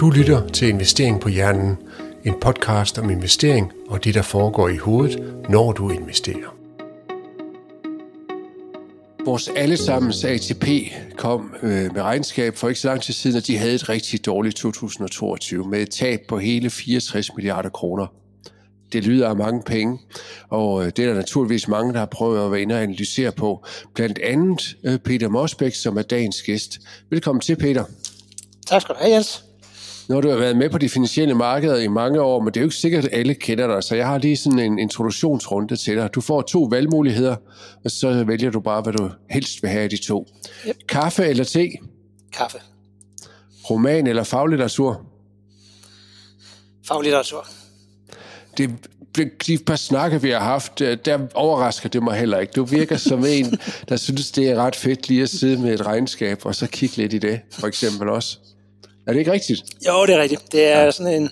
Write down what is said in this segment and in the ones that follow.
Du lytter til Investering på Hjernen, en podcast om investering og det, der foregår i hovedet, når du investerer. Vores allesammens ATP kom øh, med regnskab for ikke så lang tid siden, at de havde et rigtig dårligt 2022 med et tab på hele 64 milliarder kroner. Det lyder af mange penge, og øh, det er der naturligvis mange, der har prøvet at være inde og analysere på. Blandt andet øh, Peter Mosbæk, som er dagens gæst. Velkommen til, Peter. Tak skal du have, Jens. Nu har du været med på de finansielle markeder i mange år, men det er jo ikke sikkert, at alle kender dig, så jeg har lige sådan en introduktionsrunde til dig. Du får to valgmuligheder, og så vælger du bare, hvad du helst vil have af de to. Yep. Kaffe eller te? Kaffe. Roman eller faglitteratur? Faglitteratur. Det, de par snakke, vi har haft, øh, der overrasker det mig heller ikke. Du virker som en, der synes, det er ret fedt lige at sidde med et regnskab, og så kigge lidt i det, for eksempel også. Er det ikke rigtigt? Jo, det er rigtigt. Det er ja. sådan en,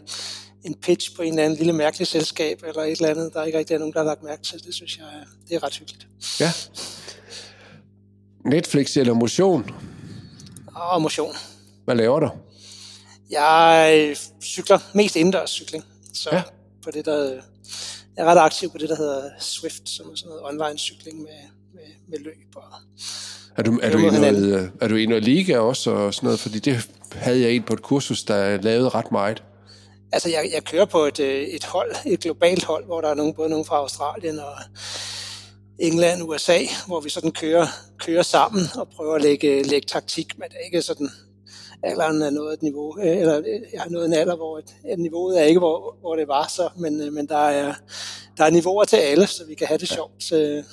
en pitch på en eller anden lille mærkelig selskab, eller et eller andet, der ikke rigtig er nogen, der har lagt mærke til. Det synes jeg, det er ret hyggeligt. Ja. Netflix eller motion? Og motion. Hvad laver du? Jeg cykler mest indendørs cykling. Så ja. på det, der, jeg er ret aktiv på det, der hedder Swift, som er sådan noget online cykling med, med, med løb og er du, er, du i noget, er du i noget liga også og sådan noget? Fordi det havde jeg en på et kursus, der lavede ret meget. Altså, jeg, jeg kører på et, øh, et hold, et globalt hold, hvor der er nogen, både nogen fra Australien og England, USA, hvor vi sådan kører, kører sammen og prøver at lægge, lægge taktik, men det er ikke sådan, alderen er nået et niveau, øh, eller øh, jeg har nået en alder, hvor et, et niveauet er ikke, hvor, hvor det var så, men, men der, er, der er niveauer til alle, så vi kan have det sjovt. Øh,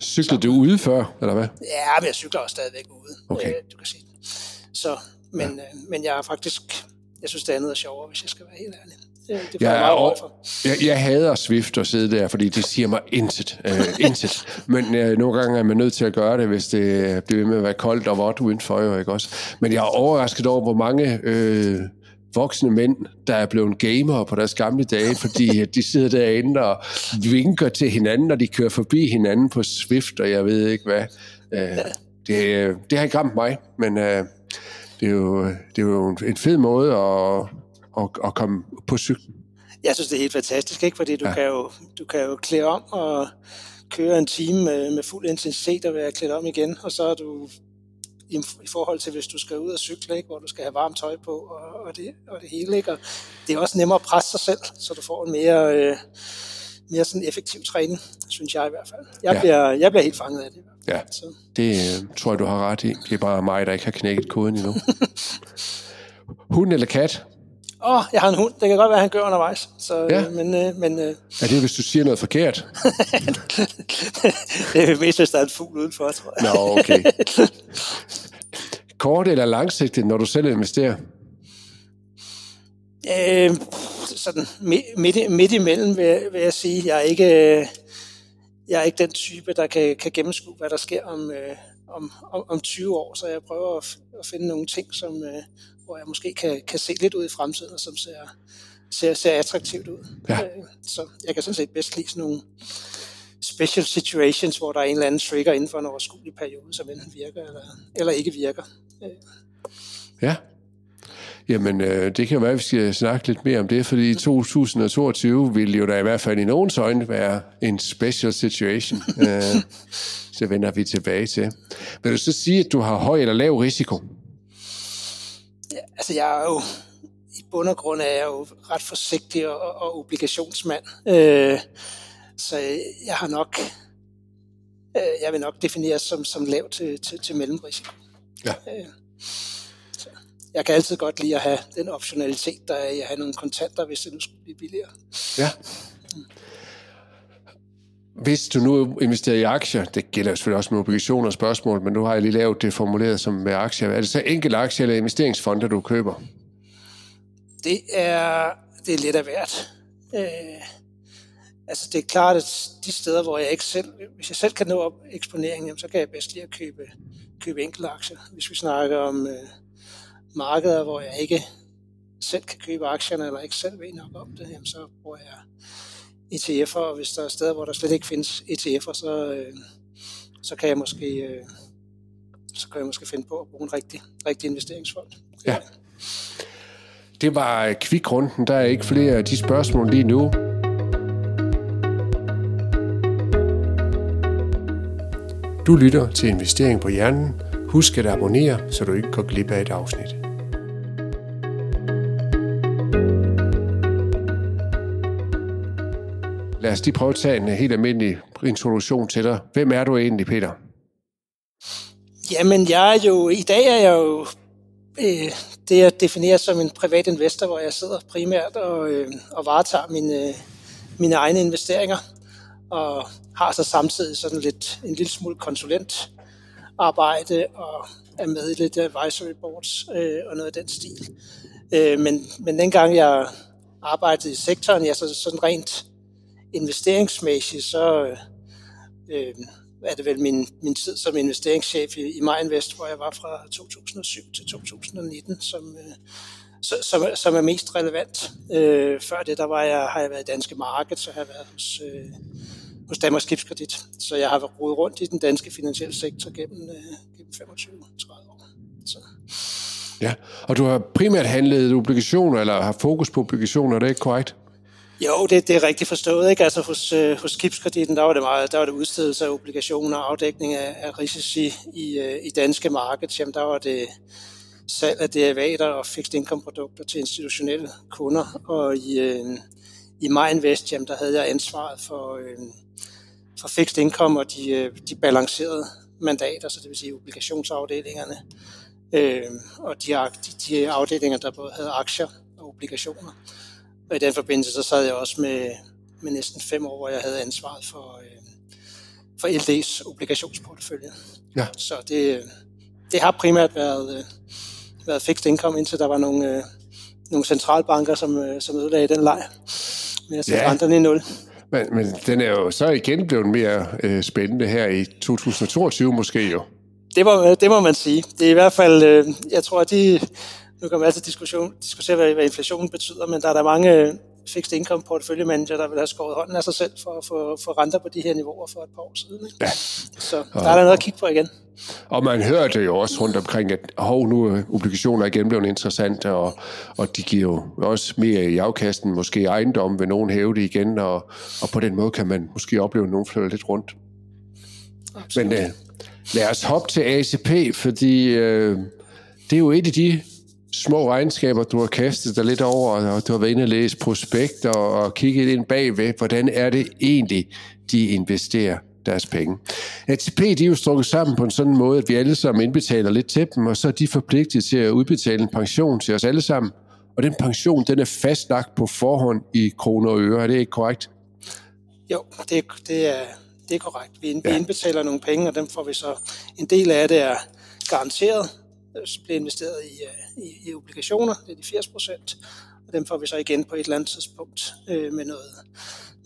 Cykler du ude før, eller hvad? Ja, men jeg cykler også stadigvæk ude, okay. øh, du kan sige. Så, men, ja. øh, men jeg er faktisk, jeg synes det andet er sjovere, hvis jeg skal være helt ærlig. Det, jeg, og, jeg, jeg hader Swift at sidde der, fordi det siger mig intet. Øh, intet. Men øh, nogle gange er man nødt til at gøre det, hvis det bliver med at være koldt og vådt udenfor. Jo, ikke også? Men jeg er overrasket over, hvor mange øh, voksne mænd, der er blevet gamer på deres gamle dage, fordi de sidder derinde og vinker til hinanden, når de kører forbi hinanden på Swift, og jeg ved ikke hvad. Øh, det, det har ikke ramt mig, men øh, det, er jo, det er jo en fed måde at, at, at komme på cyklen. Jeg synes, det er helt fantastisk, ikke? fordi du, ja. kan jo, du kan jo klæde om og køre en time med, med fuld intensitet og være klædt om igen, og så er du i, i forhold til, hvis du skal ud og cykle, ikke? hvor du skal have varmt tøj på og, og, det, og det hele. Ikke? Og det er også nemmere at presse sig selv, så du får en mere, øh, mere sådan effektiv træning, synes jeg i hvert fald. Jeg, ja. bliver, jeg bliver helt fanget af det. Ja, så. det øh, tror jeg, du har ret i. Det er bare mig, der ikke har knækket koden endnu. Hund eller kat? Åh, oh, jeg har en hund. Det kan godt være, at han gør undervejs. Så, ja. øh, men, øh, men, øh... Er det, hvis du siger noget forkert? det er mest, hvis der er en fugl udenfor, tror jeg. Nå, okay. Kort eller langsigtet, når du selv investerer? Øh, sådan midt, midt imellem, vil, vil jeg sige. Jeg er ikke, jeg er ikke den type, der kan, kan gennemskue, hvad der sker om, øh, om, om, om 20 år, så jeg prøver at, at finde nogle ting, som, øh, hvor jeg måske kan, kan se lidt ud i fremtiden, og som ser, ser, ser attraktivt ud. Ja. Øh, så jeg kan sådan set bedst lide sådan nogle special situations, hvor der er en eller anden trigger inden for en overskuelig periode, som enten virker eller, eller ikke virker. Øh. Ja. Jamen, øh, det kan være, at vi skal snakke lidt mere om det, fordi 2022 vil jo da i hvert fald i nogens øjne være en special situation. øh, så vender vi tilbage til. Vil du så sige, at du har høj eller lav risiko? Ja, altså, jeg er jo i bund og grund er jeg jo ret forsigtig og, og obligationsmand. Øh, så jeg har nok, øh, jeg vil nok definere som, som lav til, til, til mellemrisiko. Ja. Øh, jeg kan altid godt lide at have den optionalitet, der er i at have nogle kontanter, hvis det nu skulle blive billigere. Ja. Hvis du nu investerer i aktier, det gælder selvfølgelig også med obligationer og spørgsmål, men nu har jeg lige lavet det formuleret som med aktier. Er det så enkelte aktier eller investeringsfonder, du køber? Det er, det er lidt af hvert. Øh, altså det er klart, at de steder, hvor jeg ikke selv, hvis jeg selv kan nå op eksponeringen, så kan jeg bedst lige at købe, købe enkelte aktier. Hvis vi snakker om øh, markeder, hvor jeg ikke selv kan købe aktierne, eller ikke selv ved nok om det, jamen så bruger jeg ETF'er, og hvis der er steder, hvor der slet ikke findes ETF'er, så, øh, så kan jeg måske øh, så kan jeg måske finde på at bruge en rigtig, rigtig investeringsfond. Ja. Det var øh, kvikrunden. Der er ikke flere af de spørgsmål lige nu. Du lytter til Investering på Hjernen. Husk at abonnere, så du ikke går glip af et afsnit. Lad os lige prøve at tage en øh, helt almindelig introduktion til dig. Hvem er du egentlig, Peter? Jamen, jeg er jo, i dag er jeg jo øh, det, jeg definerer som en privat investor, hvor jeg sidder primært og, øh, og varetager mine, øh, mine egne investeringer, og har så samtidig sådan lidt en lille smule konsulentarbejde og er med i lidt advisory boards øh, og noget af den stil. Øh, men, men dengang jeg arbejdede i sektoren, jeg så sådan rent investeringsmæssigt, så øh, øh, er det vel min, min tid som investeringschef i, i Invest, hvor jeg var fra 2007 til 2019, som, øh, som, som er mest relevant. Øh, før det, der var jeg, har jeg været i Danske Marked, så har jeg været hos, øh, hos Danmarks Skibskredit. Så jeg har været rodet rundt i den danske finansielle sektor gennem, øh, gennem 25-30 år. Så. Ja, og du har primært handlet obligationer, eller har fokus på obligationer, er det ikke korrekt? Jo, det, det er rigtigt forstået. Ikke? Altså hos, øh, hos skibskreditten, der var det meget, der var det udstedelse af obligationer og afdækning af, af risici i, øh, i danske marked. Jamen, der var det salg af derivater og fixed income produkter til institutionelle kunder. Og i, øh, i Invest, jamen, der havde jeg ansvaret for, øh, for fixed income og de, øh, de balancerede mandater, så det vil sige obligationsafdelingerne. Øh, og de, de, de afdelinger, der både havde aktier og obligationer. Og i den forbindelse, så sad jeg også med, med næsten fem år, hvor jeg havde ansvaret for, øh, for LD's obligationsportefølje. Ja. Så det, det har primært været, øh, været fixed income, indtil der var nogle, øh, nogle centralbanker, som, øh, som ødelagde den leg med at sætte ja. renterne i nul. Men, men den er jo så igen blevet mere øh, spændende her i 2022 måske jo. Det må, det må man sige. Det er i hvert fald, øh, jeg tror, at de, nu kan man altid diskussion, diskutere, hvad, hvad inflationen betyder, men der er der mange øh, fixed income porteføljemanager, der vil have skåret hånden af sig selv for at få, få renter på de her niveauer for et par år siden. Ikke? Ja. Så der er der noget at kigge på igen. Og man hører det jo også rundt omkring, at hov, nu er obligationer igen blevet interessante, og, og de giver jo også mere i afkasten, måske ejendom, ved nogen hæve det igen, og, og på den måde kan man måske opleve, at nogen flytter lidt rundt. Absolut. Men uh, lad os hoppe til ACP, fordi uh, det er jo et af de små regnskaber, du har kastet dig lidt over, og du har været inde og læst prospekter og kigget ind bagved, hvordan er det egentlig, de investerer deres penge. ATP de er jo strukket sammen på en sådan måde, at vi alle sammen indbetaler lidt til dem, og så er de forpligtet til at udbetale en pension til os alle sammen. Og den pension, den er fastlagt på forhånd i kroner og øre. Er det ikke korrekt? Jo, det, det, er, det er korrekt. Vi, ja. indbetaler nogle penge, og dem får vi så... En del af det er garanteret, bliver investeret i, øh, i, i obligationer, det er de 80 procent, og dem får vi så igen på et eller andet tidspunkt øh, med noget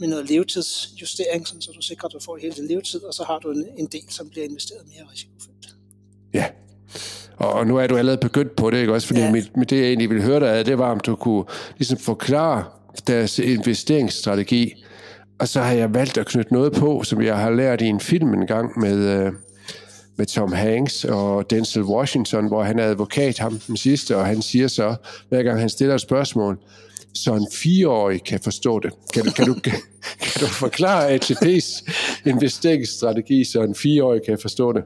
med noget levetidsjustering, så du sikrer, at du får hele din levetid, og så har du en, en del, som bliver investeret mere risikofyldt. Ja, og nu er du allerede begyndt på det, ikke også? Fordi ja. mit, mit, det, jeg egentlig ville høre dig af, det var, om du kunne ligesom forklare deres investeringsstrategi. Og så har jeg valgt at knytte noget på, som jeg har lært i en film en gang med, øh, med Tom Hanks og Denzel Washington, hvor han er advokat, ham den sidste, og han siger så, hver gang han stiller et spørgsmål, så en fireårig kan forstå det. Kan du, kan du, kan du forklare ATP's investeringsstrategi, så en fireårig kan forstå det?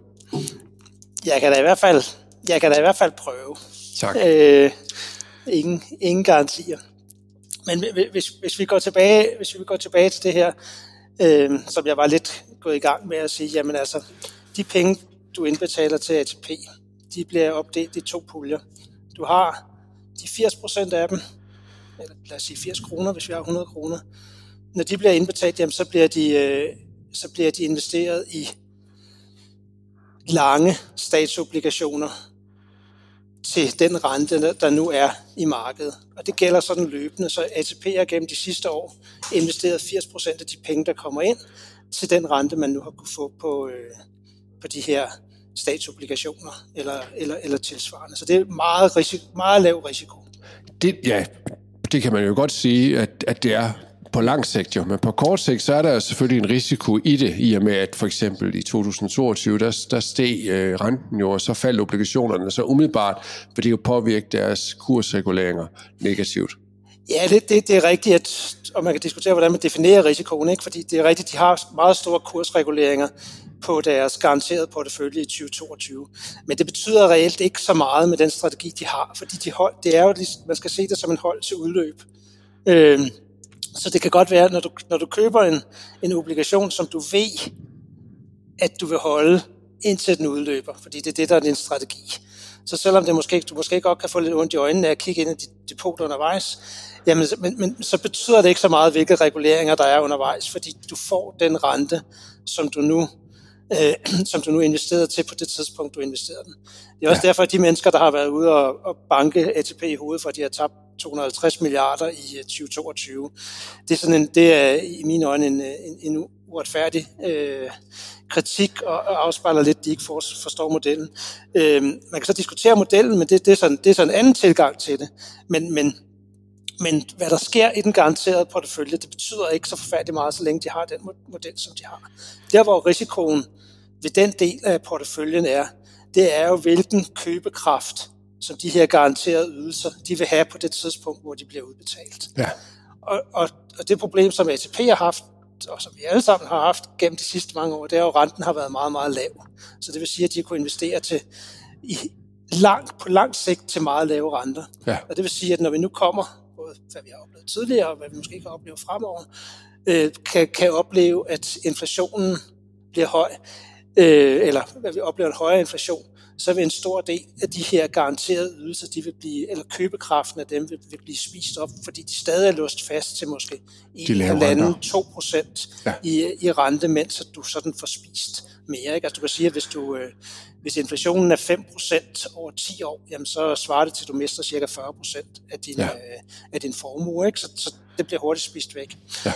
Jeg kan da i hvert fald, jeg kan da i hvert fald prøve. Tak. Øh, ingen, ingen garantier. Men hvis, hvis, vi går tilbage, hvis vi går tilbage til det her, øh, som jeg var lidt gået i gang med at sige, jamen altså, de penge, du indbetaler til ATP, de bliver opdelt i to puljer. Du har de 80% af dem, eller lad os sige 80 kroner, hvis vi har 100 kroner. Når de bliver indbetalt, jamen, så, bliver de, øh, så bliver de investeret i lange statsobligationer til den rente, der nu er i markedet. Og det gælder sådan løbende, så ATP har gennem de sidste år investeret 80% af de penge, der kommer ind, til den rente, man nu har kunne få på, øh, på de her statsobligationer eller, eller, eller tilsvarende. Så det er meget, risiko, meget lav risiko. Det, ja, det kan man jo godt sige, at, at det er på lang sigt jo, men på kort sigt, så er der selvfølgelig en risiko i det, i og med at for eksempel i 2022, der, der steg øh, renten jo, og så faldt obligationerne så umiddelbart, for det jo påvirke deres kursreguleringer negativt. Ja, det, det, det er rigtigt, at, og man kan diskutere, hvordan man definerer risikoen, ikke? fordi det er rigtigt, de har meget store kursreguleringer på deres garanterede portefølje i 2022. Men det betyder reelt ikke så meget med den strategi, de har, fordi de hold, det er jo, man skal se det som en hold til udløb. Øh, så det kan godt være, når du, når du køber en, en obligation, som du ved, at du vil holde indtil den udløber, fordi det er det, der er din strategi. Så selvom det måske, du måske godt kan få lidt ondt i øjnene af at kigge ind i dit depot undervejs, jamen, men, men så betyder det ikke så meget, hvilke reguleringer der er undervejs, fordi du får den rente, som du nu øh, som du nu investerede til på det tidspunkt, du investerede den. Det er også ja. derfor, at de mennesker, der har været ude og, og banke ATP i hovedet, for at de har tabt 250 milliarder i øh, 2022, det er, sådan en, det er øh, i mine øjne en, øh, en, en uretfærdig øh, kritik og, og afspejler lidt, at de ikke for, forstår modellen. Øh, man kan så diskutere modellen, men det, det, er sådan, det er sådan en anden tilgang til det. Men, men, men hvad der sker i den garanterede portefølje, det betyder ikke så forfærdeligt meget, så længe de har den model, som de har. Der hvor risikoen ved den del af porteføljen er, det er jo, hvilken købekraft, som de her garanterede ydelser, de vil have på det tidspunkt, hvor de bliver udbetalt. Ja. Og, og, og det problem, som ATP har haft, og som vi alle sammen har haft gennem de sidste mange år, det er jo, at renten har været meget, meget lav. Så det vil sige, at de kunne investere til i lang, på lang sigt til meget lave renter. Ja. Og det vil sige, at når vi nu kommer, både hvad vi har oplevet tidligere, og hvad vi måske kan opleve fremover, øh, kan, kan opleve, at inflationen bliver høj, øh, eller hvad vi oplever en højere inflation, så vil en stor del af de her garanterede ydelser, de vil blive, eller købekraften af dem vil, vil blive spist op, fordi de stadig er låst fast til måske i halvanden, 2 procent ja. i, i rente, mens du sådan får spist mere. Ikke? Altså du kan sige, at hvis, du, øh, hvis inflationen er 5 procent over 10 år, jamen så svarer det til, at du mister cirka 40 procent af din, ja. øh, af din formue. Ikke? Så, så det bliver hurtigt spist væk. Ja.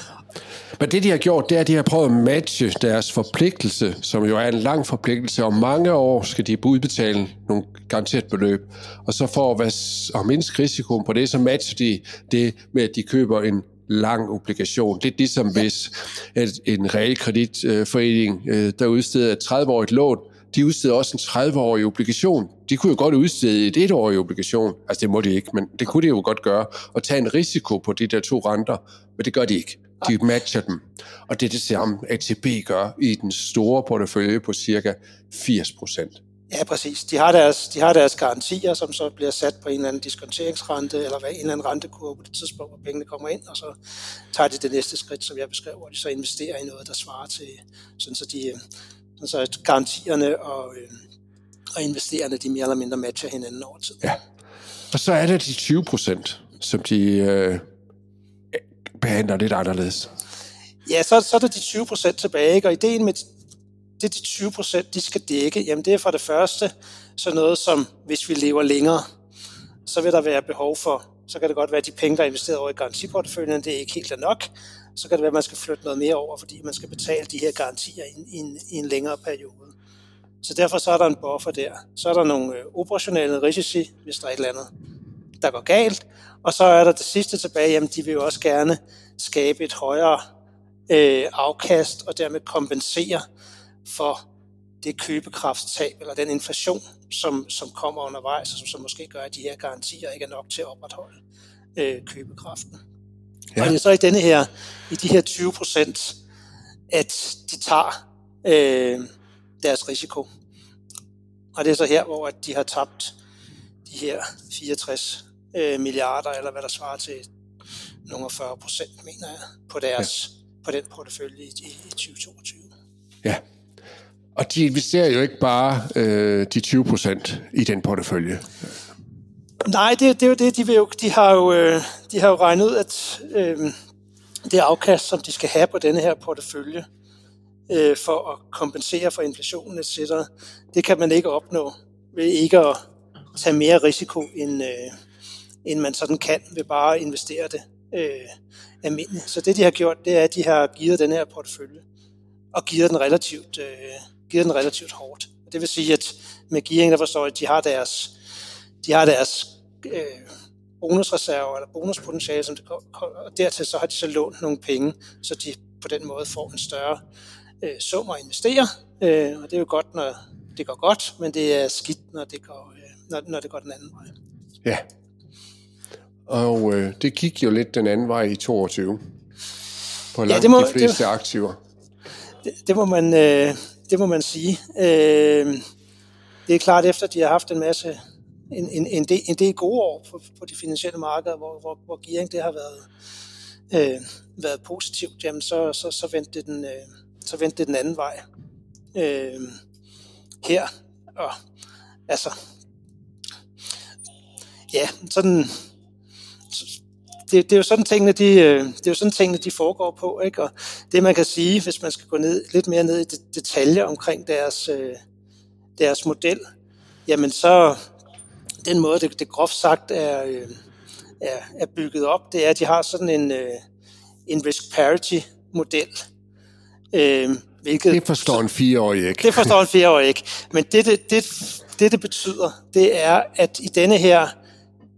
Men det, de har gjort, det er, at de har prøvet at matche deres forpligtelse, som jo er en lang forpligtelse. Om mange år skal de udbetale nogle garanteret beløb. Og så for at, at mindske risikoen på det, så matcher de det med, at de køber en lang obligation. Det er ligesom hvis at en realkreditforening, øh, der udsteder et 30-årigt lån, de udsteder også en 30-årig obligation. De kunne jo godt udstede et etårig obligation. Altså det må de ikke, men det kunne de jo godt gøre. Og tage en risiko på de der to renter, men det gør de ikke. De matcher dem. Og det er det samme, ATP gør i den store portefølje på cirka 80 procent. Ja, præcis. De har, deres, de har deres garantier, som så bliver sat på en eller anden diskonteringsrente, eller hvad, en eller anden rentekurve på det tidspunkt, hvor pengene kommer ind, og så tager de det næste skridt, som jeg beskrev, hvor de så investerer i noget, der svarer til, sådan så de, så at garantierne og, øh, og investerende, de mere eller mindre matcher hinanden over tid. Ja. Og så er det de 20 procent, som de øh, behandler lidt anderledes. Ja, så, så er der de 20 procent tilbage, ikke? og ideen med det de 20 procent, de skal dække, jamen det er for det første sådan noget som, hvis vi lever længere, så vil der være behov for, så kan det godt være, at de penge, der er investeret over i garantiporteføljen, det er ikke helt er nok. Så kan det være, at man skal flytte noget mere over, fordi man skal betale de her garantier i en, i en, i en længere periode. Så derfor så er der en buffer der. Så er der nogle øh, operationelle risici, hvis der er et eller andet, der går galt. Og så er der det sidste tilbage, jamen de vil jo også gerne skabe et højere øh, afkast og dermed kompensere for det købekraftstab eller den inflation, som, som kommer undervejs, og som, som måske gør, at de her garantier ikke er nok til at opretholde øh, købekraften. Ja. Og det er så i denne her, i de her 20 procent, at de tager øh, deres risiko. Og det er så her, hvor at de har tabt de her 64 øh, milliarder, eller hvad der svarer til nogle 40 procent, mener jeg, på, deres, ja. på den portefølje i, i 2022. Ja, og de investerer jo ikke bare øh, de 20 procent i den portefølje. Nej, det, det er jo det. De, vil jo, de, har jo, øh, de har jo regnet ud, at øh, det afkast, som de skal have på denne her portefølje, øh, for at kompensere for inflationen etc., det kan man ikke opnå ved ikke at tage mere risiko, end, øh, end man sådan kan ved bare at investere det øh, almindeligt. Så det, de har gjort, det er, at de har givet den her portefølje, og givet den relativt, øh, givet den relativt hårdt. Det vil sige, at med gearing, der forstår at de har deres, de har deres øh, bonusreserver eller bonuspotentiale, som det og dertil så har de så lånt nogle penge, så de på den måde får en større øh, sum at investere. Øh, og det er jo godt, når det går godt, men det er skidt, når det går, øh, når, når det går den anden vej. Ja. Og øh, det gik jo lidt den anden vej i 22 på langt ja, det må, de fleste det, aktiver. Det, det, må man, øh, det må man sige. Øh, det er klart efter, de har haft en masse en, en, en, del, en del gode år på, på de finansielle markeder, hvor, hvor, hvor gearing det har været, øh, været positivt, jamen så, så, så, vendte det den, øh, så vendte det den anden vej. Øh, her, og altså, ja, sådan, det, det er jo sådan tingene, de, øh, det er jo sådan tingene, de foregår på, ikke? Og det man kan sige, hvis man skal gå ned, lidt mere ned i detaljer omkring deres, øh, deres model, jamen så den måde, det, det groft sagt er, øh, er, er bygget op, det er, at de har sådan en, en risk parity model. Øh, hvilket, det forstår en fireårig ikke. Det forstår en fireårig ikke. Men det det, det, det, det betyder, det er, at i denne her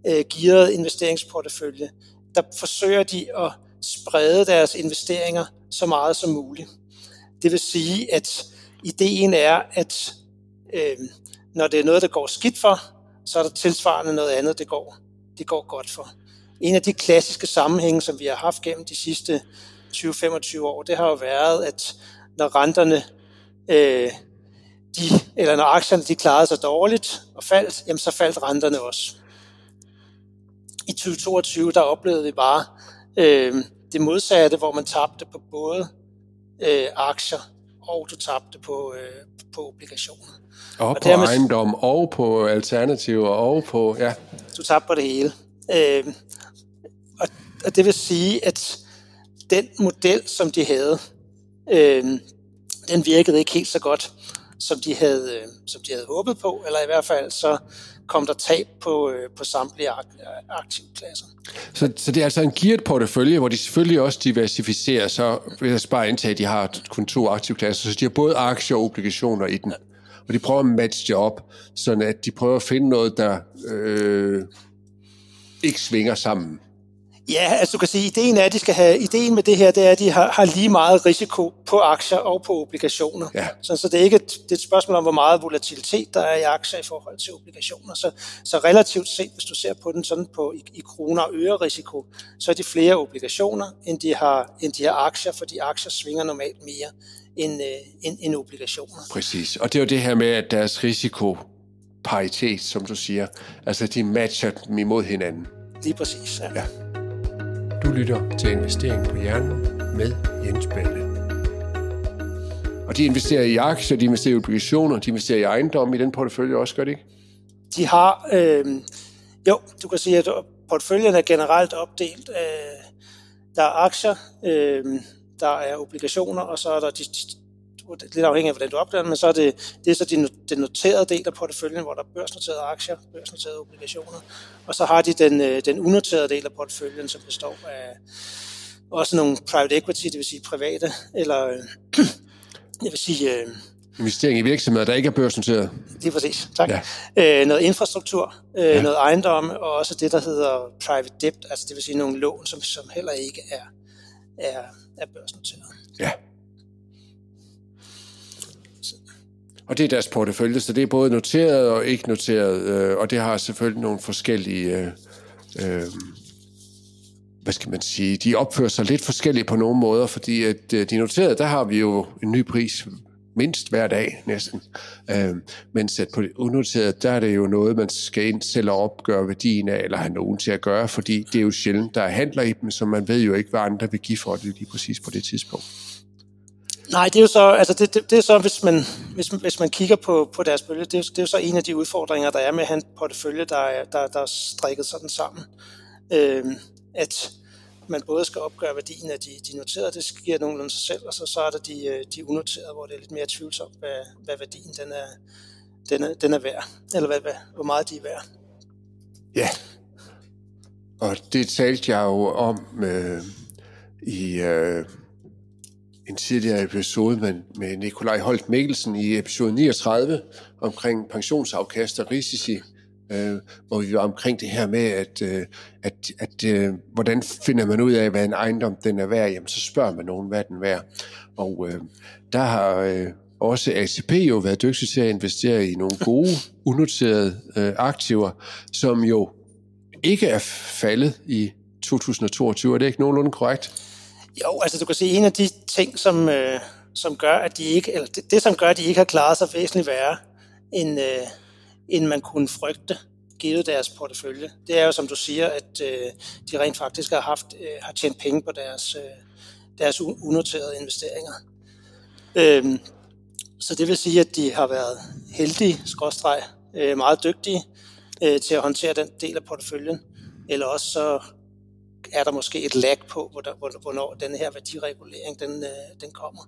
øh, gearede investeringsportefølje, der forsøger de at sprede deres investeringer så meget som muligt. Det vil sige, at ideen er, at øh, når det er noget, der går skidt for, så er der tilsvarende noget andet, det går, det går godt for. En af de klassiske sammenhænge, som vi har haft gennem de sidste 20-25 år, det har jo været, at når renterne, øh, de, eller når aktierne de klarede sig dårligt og faldt, jamen så faldt renterne også. I 2022, der oplevede vi bare øh, det modsatte, hvor man tabte på både øh, aktier og du tabte på, øh, på obligationer. Og, og på dermed, ejendom, og på alternativer, og på, ja. Du tabte på det hele. Øh, og, og det vil sige, at den model, som de havde, øh, den virkede ikke helt så godt, som de havde, øh, som de havde håbet på, eller i hvert fald så kom der tab på, øh, på samtlige aktivklasser. Så, så det er altså en gearet portefølje, hvor de selvfølgelig også diversificerer, så vil jeg bare indtage, at de har kun to aktivklasser, så de har både aktier og obligationer i den. Og de prøver at matche det op, sådan at de prøver at finde noget, der øh, ikke svinger sammen. Ja, altså du kan sige, ideen er, at de skal have, ideen med det her, det er, at de har, har lige meget risiko på aktier og på obligationer. Ja. Så, så det er ikke et, det er et spørgsmål om, hvor meget volatilitet der er i aktier i forhold til obligationer. Så, så relativt set, hvis du ser på den sådan på i, i kroner og øre risiko, så er de flere obligationer, end de har, end de har aktier, fordi aktier svinger normalt mere end, øh, end, end obligationer. Præcis, og det er jo det her med, at deres risiko paritet, som du siger, altså de matcher dem imod hinanden. Lige præcis, ja. ja. Du lytter til Investering på Hjernen med Jens Balle. Og de investerer i aktier, de investerer i obligationer, de investerer i ejendom i den portefølje også, gør de ikke? De har, øh, jo, du kan sige, at porteføljen er generelt opdelt. Øh, der er aktier, øh, der er obligationer, og så er der de, lidt afhængig af, hvordan du opdager men så er det, det er så den de noterede del af porteføljen, hvor der er børsnoterede aktier, børsnoterede obligationer, og så har de den, øh, den unoterede del af porteføljen, som består af også nogle private equity, det vil sige private, eller øh, jeg vil sige... Øh, Investering i virksomheder, der ikke er børsnoteret. Lige præcis, tak. Ja. Øh, noget infrastruktur, øh, ja. noget ejendom, og også det, der hedder private debt, altså det vil sige nogle lån, som, som heller ikke er, er, er børsnoteret. Ja. Og det er deres portefølje, så det er både noteret og ikke noteret, øh, og det har selvfølgelig nogle forskellige... Øh, øh, hvad skal man sige, de opfører sig lidt forskelligt på nogle måder, fordi at øh, de noterede, der har vi jo en ny pris mindst hver dag næsten. Øh, men sat på det unoterede, der er det jo noget, man skal ind selv opgøre værdien af, eller have nogen til at gøre, fordi det er jo sjældent, der er handler i dem, så man ved jo ikke, hvad andre vil give for det lige præcis på det tidspunkt. Nej, det er jo så, altså det, det, det er så hvis, man, hvis, hvis man kigger på, på deres bølge, det er, det er jo så en af de udfordringer, der er med at have en portefølje, der er, der, der er strikket sådan sammen. Øh, at man både skal opgøre værdien af de, de noterede, det giver nogenlunde sig selv, og så, så er der de, øh, de unoterede, hvor det er lidt mere tvivlsomt, hvad, hvad værdien den er, den er, den er værd, eller hvad, hvad, hvor meget de er værd. Ja, og det talte jeg jo om øh, i... Øh en tidligere episode med, med Nikolaj Holt Mikkelsen i episode 39 omkring pensionsafkast og risici øh, hvor vi var omkring det her med, at, øh, at, at øh, hvordan finder man ud af, hvad en ejendom den er værd, jamen så spørger man nogen, hvad den er værd. Og øh, der har øh, også ACP jo været dygtig til at investere i nogle gode, unoterede øh, aktiver, som jo ikke er faldet i 2022. Er det ikke nogenlunde korrekt? Jo, altså du kan se, en af de ting, som, øh, som gør, at de ikke, eller det, det, som gør, at de ikke har klaret sig væsentligt værre, end, øh, end man kunne frygte, givet deres portefølje. Det er jo, som du siger, at øh, de rent faktisk har haft øh, har tjent penge på deres, øh, deres unoterede investeringer. Øh, så det vil sige, at de har været heldige, skråstreg, øh, meget dygtige øh, til at håndtere den del af porteføljen. Eller også så er der måske et lag på, hvornår den her værdiregulering den, øh, den kommer.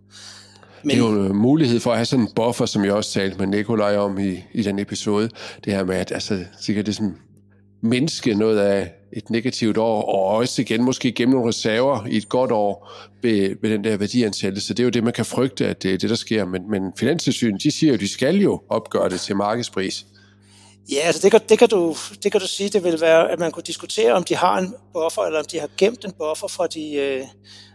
Men... Det er jo en mulighed for at have sådan en buffer, som jeg også talte med Nikolaj om i, i den episode. Det her med, at altså, sikkert det som mindske noget af et negativt år, og også igen måske gennem nogle reserver i et godt år ved, ved den der værdiansættelse. Så det er jo det, man kan frygte, at det er det, der sker. Men, men Finanstilsynet, de siger jo, at de skal jo opgøre det til markedspris. Ja, altså det kan, det, kan du, det kan du sige, det vil være, at man kunne diskutere, om de har en buffer, eller om de har gemt en buffer fra de, øh,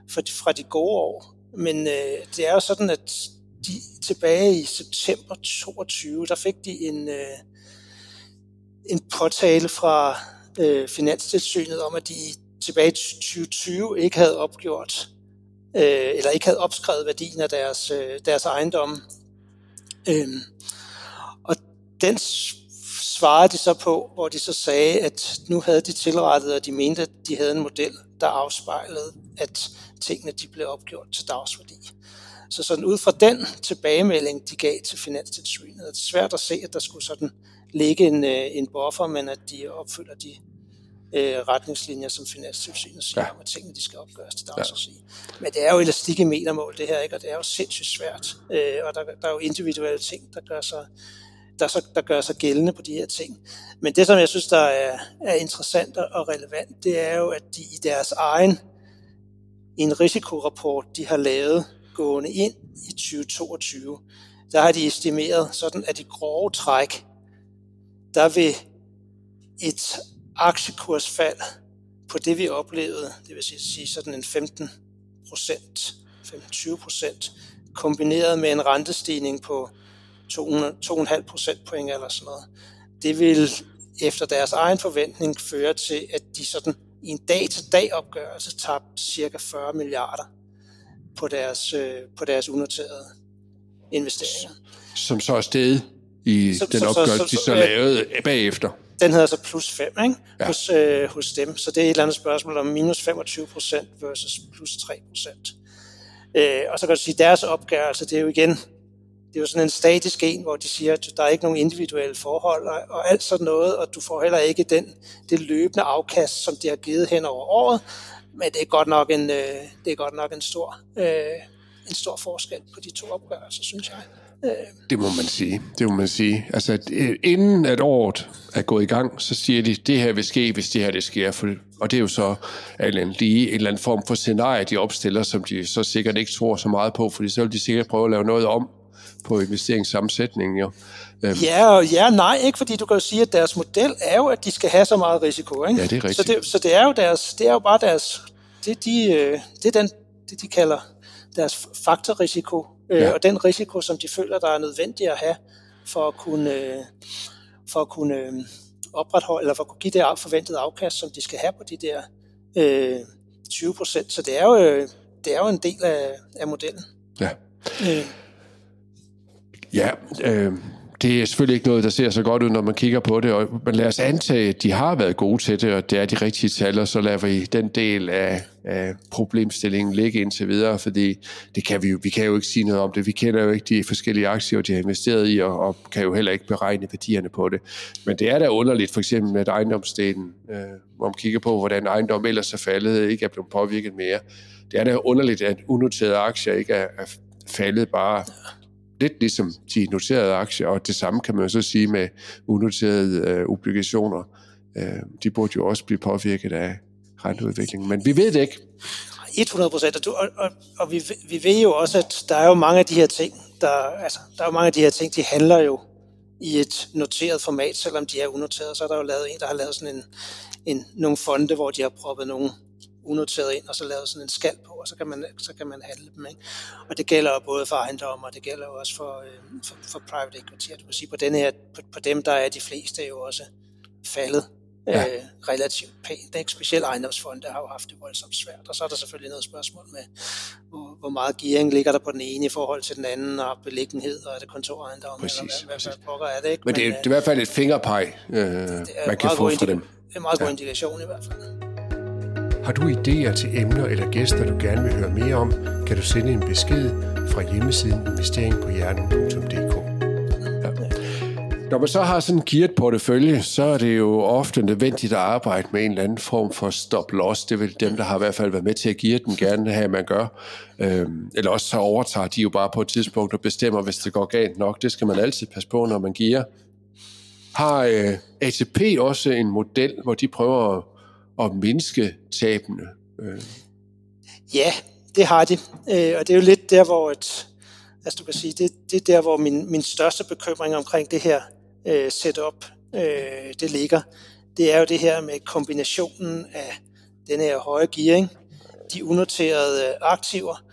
fra de, fra de gode år. Men øh, det er jo sådan, at de tilbage i september 22, der fik de en, øh, en påtale fra øh, Finanstilsynet om, at de tilbage i 2020 ikke havde opgjort, øh, eller ikke havde opskrevet værdien af deres, øh, deres ejendomme. Øh, og den svarede de så på, hvor de så sagde, at nu havde de tilrettet, og de mente, at de havde en model, der afspejlede, at tingene de blev opgjort til dagsværdi. Så sådan ud fra den tilbagemelding, de gav til Finanstilsynet, er det svært at se, at der skulle sådan ligge en, øh, en buffer, men at de opfylder de øh, retningslinjer, som Finanstilsynet siger, ja. om at tingene de skal opgøres til dagsværdi. Ja. Men det er jo elastik i metermål, det her, ikke? og det er jo sindssygt svært. Øh, og der, der er jo individuelle ting, der gør sig der, så, der gør sig gældende på de her ting. Men det, som jeg synes, der er, er interessant og relevant, det er jo, at de i deres egen en risikorapport, de har lavet gående ind i 2022, der har de estimeret sådan, at i grove træk, der vil et aktiekursfald på det, vi oplevede, det vil sige sådan en 15 procent, 15-20 procent, kombineret med en rentestigning på 2,5 procentpoint eller sådan noget, det vil efter deres egen forventning føre til, at de sådan i en dag-til-dag opgørelse tabte cirka 40 milliarder på deres, øh, på deres unoterede investeringer. Som så er steget i så, den opgørelse, de så lavede bagefter. Den hedder så plus 5 ikke? Ja. Hos, øh, hos dem. Så det er et eller andet spørgsmål om minus 25 procent versus plus 3 procent. Øh, og så kan du sige, at deres opgørelse, det er jo igen det er jo sådan en statisk en, hvor de siger, at der er ikke nogen individuelle forhold og, og alt sådan noget, og du får heller ikke den, det løbende afkast, som de har givet hen over året, men det er godt nok en, øh, det er godt nok en stor, øh, en stor forskel på de to opgørelser, synes jeg. Øh. Det må man sige. Det må man sige. Altså, at, inden at året er gået i gang, så siger de, det her vil ske, hvis det her det sker. Og det er jo så en, lige en eller anden form for scenarie, de opstiller, som de så sikkert ikke tror så meget på, fordi så vil de sikkert prøve at lave noget om på investeringssammensætningen jo. Øhm. Ja og ja nej, ikke fordi du kan jo sige, at deres model er jo, at de skal have så meget risiko. Ikke? Ja, det er rigtigt. Så det, så det er jo deres, det er jo bare deres, det, de, øh, det er den, det de kalder deres faktorrisiko, øh, ja. og den risiko, som de føler, der er nødvendig at have for at kunne, øh, for at kunne opretholde, eller for at kunne give det forventede afkast, som de skal have på de der øh, 20 procent. Så det er jo, det er jo en del af, af modellen. Ja. Øh. Ja, øh, det er selvfølgelig ikke noget, der ser så godt ud, når man kigger på det, og, men lad os antage, at de har været gode til det, og det er de rigtige tal, og så lader vi den del af, af problemstillingen ligge indtil videre, fordi det kan vi, jo, vi kan jo ikke sige noget om det. Vi kender jo ikke de forskellige aktier, de har investeret i, og, og kan jo heller ikke beregne værdierne på det. Men det er da underligt, for eksempel med ejendomsdelen, øh, hvor man kigger på, hvordan ejendom ellers er faldet, ikke er blevet påvirket mere. Det er da underligt, at unoterede aktier ikke er, er faldet bare lidt ligesom de noterede aktier, og det samme kan man jo så sige med unoterede øh, obligationer. Øh, de burde jo også blive påvirket af renteudviklingen, men vi ved det ikke. 100 procent, og, og, og vi, vi ved jo også, at der er jo mange af de her ting, der, altså, der er jo mange af de her ting, de handler jo i et noteret format, selvom de er unoteret. Så er der jo lavet en, der har lavet sådan en, en, nogle fonde, hvor de har proppet nogle unoteret ind, og så lavet sådan en skal på, og så kan man, så kan man handle dem. Ikke? Og det gælder jo både for ejendom, og det gælder jo også for, øh, for, for private equity. Du kan sige, på, denne her, på, på dem, der er de fleste jo også faldet ja. øh, relativt pænt. Det er ikke specielt ejendomsfonde, har jo haft det voldsomt svært. Og så er der selvfølgelig noget spørgsmål med, hvor, hvor meget gearing ligger der på den ene i forhold til den anden, og beliggenhed, og er det kontorejendom, præcis, eller hvad, præcis. hvad, er det ikke? Men, Men det, er, det er i hvert fald et fingerpeg, øh, man kan få fra dem. Det er en meget god ja. indikation i hvert fald. Har du idéer til emner eller gæster, du gerne vil høre mere om, kan du sende en besked fra hjemmesiden investeringpohjernen.dk. Når man så har sådan en gearet portefølje, så er det jo ofte nødvendigt at arbejde med en eller anden form for stop-loss. Det vil dem, der har i hvert fald været med til at geare den, gerne have, at man gør. Øhm, eller også så overtager de jo bare på et tidspunkt og bestemmer, hvis det går galt nok. Det skal man altid passe på, når man gearer. Har øh, ATP også en model, hvor de prøver at, at mindske tabene? Øh. Ja, det har de. Øh, og det er jo lidt der, hvor et, altså du kan sige, det, det er der, hvor min, min største bekymring omkring det her øh, setup, øh, det ligger. Det er jo det her med kombinationen af den her høje gearing, de unoterede aktiver,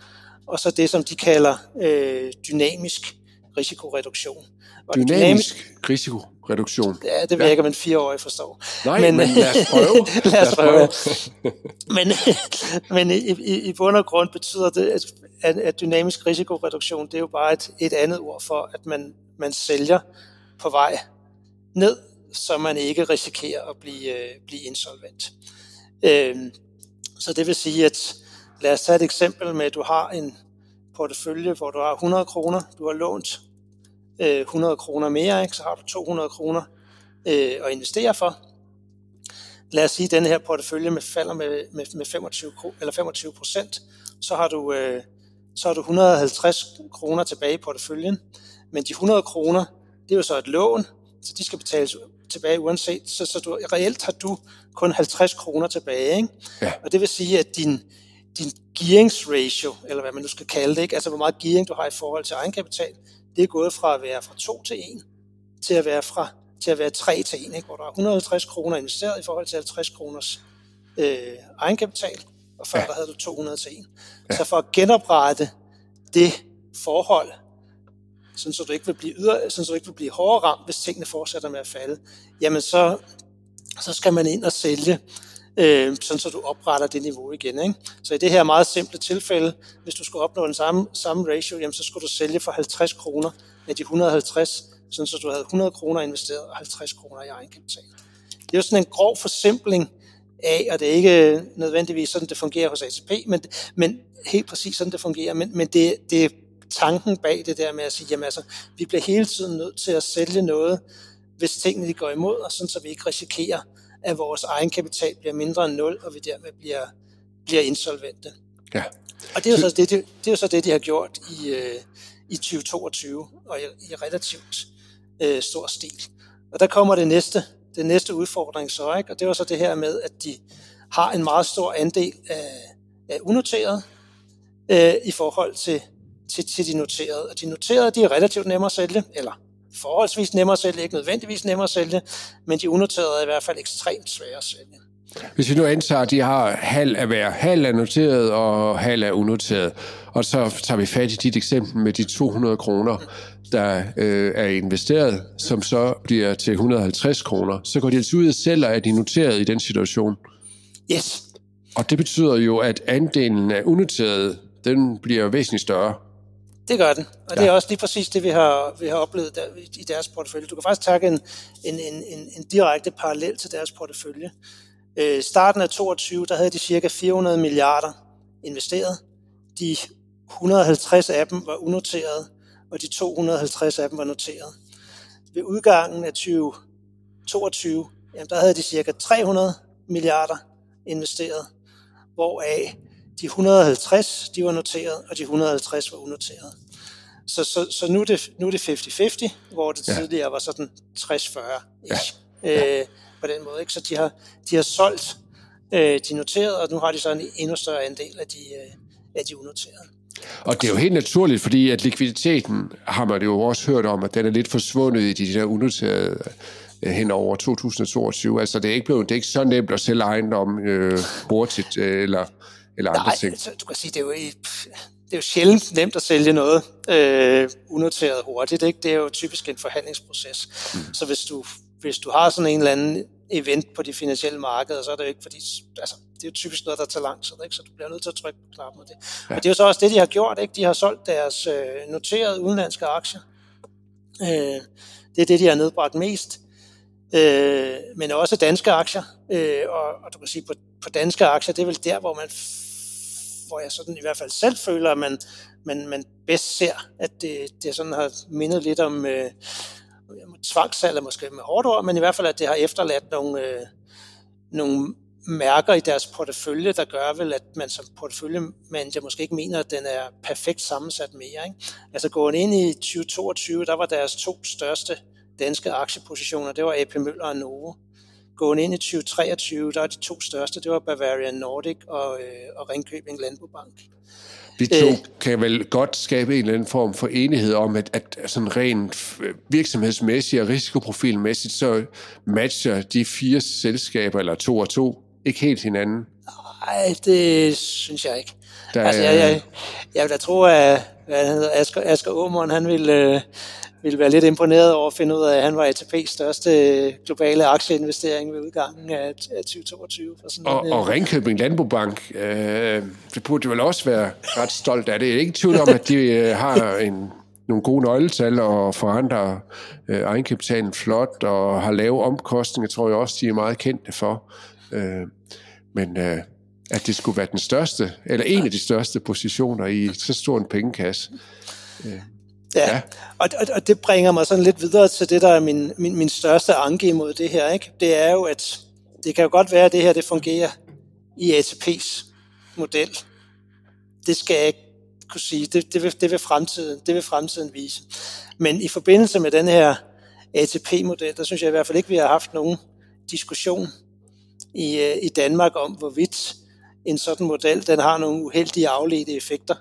og så det, som de kalder øh, dynamisk risikoreduktion. Og dynamisk, dynamisk risikoreduktion? Ja, det ja. jeg ikke, om en fireårig forstår. Nej, men, men lad os prøve. lad os prøve. men men i, i, i bund og grund betyder det, at, at, at dynamisk risikoreduktion, det er jo bare et, et andet ord for, at man, man sælger på vej ned, så man ikke risikerer at blive, øh, blive insolvent. Øh, så det vil sige, at lad os tage et eksempel med, at du har en portefølje, hvor du har 100 kroner, du har lånt øh, 100 kroner mere, ikke? så har du 200 kroner øh, at investere for. Lad os sige, at den her portefølje med, falder med, med, med 25, eller 25 procent, så har du øh, så har du 150 kroner tilbage i porteføljen. Men de 100 kroner, det er jo så et lån, så de skal betales tilbage uanset. Så, så du, reelt har du kun 50 kroner tilbage. Ikke? Ja. Og det vil sige, at din, din gearingsratio, eller hvad man nu skal kalde det, ikke? altså hvor meget gearing du har i forhold til egenkapital, det er gået fra at være fra 2 til 1, til at være fra til at være 3 til 1, ikke? hvor der er 150 kroner investeret i forhold til 50 kroners øh, egenkapital, og før ja. der havde du 200 til 1. Ja. Så for at genoprette det forhold, sådan så du ikke vil blive, yder, sådan så du ikke vil blive hårdere ramt, hvis tingene fortsætter med at falde, jamen så, så skal man ind og sælge, øh, sådan så du opretter det niveau igen. Ikke? Så i det her meget simple tilfælde, hvis du skulle opnå den samme, samme ratio, jamen så skulle du sælge for 50 kroner af de 150, sådan så du havde 100 kroner investeret og 50 kroner i egenkapital. Det er jo sådan en grov forsimpling af, og det er ikke nødvendigvis sådan, det fungerer hos ATP, men, men helt præcis sådan, det fungerer. Men, men det, det er tanken bag det der med at sige, jamen altså, vi bliver hele tiden nødt til at sælge noget, hvis tingene de går imod, og sådan så vi ikke risikerer, at vores egenkapital bliver mindre end nul, og vi dermed bliver, bliver insolvente. Ja. Og det er jo så det, det, det, er jo så det de har gjort i, øh, i 2022, og i, i relativt øh, stor stil. Og der kommer det næste, det næste udfordring så, ikke? og det var så det her med, at de har en meget stor andel af, af unoteret øh, i forhold til, til, til de noterede. Og de noterede, de er relativt nemmere at sælge, eller forholdsvis nemmere at sælge, ikke nødvendigvis nemmere at sælge, men de unoterede er i hvert fald ekstremt svære at sælge. Hvis vi nu antager, at de har halv af hver, halv af noteret og halv af unoteret, og så tager vi fat i dit eksempel med de 200 kroner, der øh, er investeret, som så bliver til 150 kroner, så går de altså ud og sælger, at de er noteret i den situation. Yes. Og det betyder jo, at andelen af unoteret, den bliver væsentligt større. Det gør den, og ja. det er også lige præcis det, vi har, vi har oplevet der, i deres portefølje. Du kan faktisk tage en, en, en, en, en direkte parallel til deres portefølje. Øh, starten af 22, der havde de cirka 400 milliarder investeret. De 150 af dem var unoteret, og de 250 af dem var noteret. Ved udgangen af 2022, jamen der havde de cirka 300 milliarder investeret, hvoraf de 150 de var noteret, og de 150 var unoteret. Så, så, så nu, er det, nu er det 50-50, hvor det ja. tidligere var sådan 60-40 ja. ja. øh, på den måde. Ikke? Så de har, de har solgt øh, de noterede, og nu har de så en endnu større andel af de, øh, af de unoterede. Og det er jo helt naturligt, fordi at likviditeten, har man jo også hørt om, at den er lidt forsvundet i de der unoterede øh, hen over 2022. Altså, det er ikke, blevet, det er ikke så nemt at sælge ejendom øh, hurtigt øh, eller, eller andre Nej, ting. altså, du kan sige, det er jo, det er jo sjældent nemt at sælge noget øh, unoteret hurtigt. Ikke? Det er jo typisk en forhandlingsproces. Mm. Så hvis du, hvis du har sådan en eller anden event på de finansielle markeder, så er det jo ikke fordi, altså, det er jo typisk noget, der tager lang tid, ikke? så du bliver nødt til at trykke på knappen af det. Ja. Og det er jo så også det, de har gjort. Ikke? De har solgt deres øh, noterede udenlandske aktier. Øh, det er det, de har nedbragt mest. Øh, men også danske aktier. Øh, og, og du kan sige, på, på danske aktier, det er vel der, hvor man hvor jeg sådan i hvert fald selv føler, at man, man, man bedst ser, at det, det sådan har mindet lidt om øh, tvangssalg, måske med hårdt ord, men i hvert fald, at det har efterladt nogle, øh, nogle mærker i deres portefølje, der gør vel, at man som porteføljemanager måske ikke mener, at den er perfekt sammensat mere. Ikke? Altså gående ind i 2022, der var deres to største danske aktiepositioner, det var AP Møller og Novo. Gående ind i 2023, der er de to største, det var Bavarian Nordic og, øh, og Ringkøbing Landbobank. De to øh, kan vel godt skabe en eller anden form for enighed om, at, at sådan rent virksomhedsmæssigt og risikoprofilmæssigt, så matcher de fire selskaber, eller to og to, ikke helt hinanden. Nej, det synes jeg ikke. Der, altså, jeg, jeg, jeg vil da tro, at hvad hedder, Asger, Asger Aumund, han ville, øh, ville være lidt imponeret over at finde ud af, at han var ATP's største globale aktieinvestering ved udgangen af, af 2022. For sådan og, en, og Ringkøbing Landbobank, øh, det burde vel også være ret stolt af det. Jeg er ikke tvivl om, at de øh, har en, nogle gode nøgletal og forandrer øh, egenkapitalen flot og har lave omkostninger, tror jeg også, de er meget kendte for. Øh, men øh, at det skulle være den største, eller en af de største positioner i så stor en pengekasse. Øh. Ja, ja. Og, og, og det bringer mig sådan lidt videre til det, der er min, min, min største anke imod det her. Ikke? Det er jo, at det kan jo godt være, at det her det fungerer i ATP's model. Det skal jeg ikke kunne sige. Det, det, vil, det, vil fremtiden, det vil fremtiden vise. Men i forbindelse med den her ATP-model, der synes jeg i hvert fald ikke, vi har haft nogen diskussion i, øh, i Danmark om, hvorvidt en sådan model den har nogle uheldige afledte effekter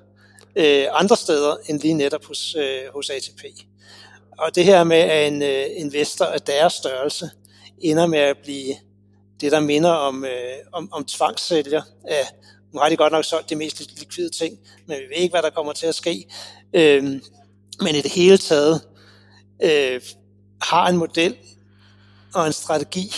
øh, andre steder end lige netop hos, øh, hos ATP. Og det her med, at en øh, investor af deres størrelse ender med at blive det, der minder om, øh, om, om tvangssælger af, nu har de godt nok solgt de mest likvide ting, men vi ved ikke, hvad der kommer til at ske. Øh, men i det hele taget øh, har en model og en strategi,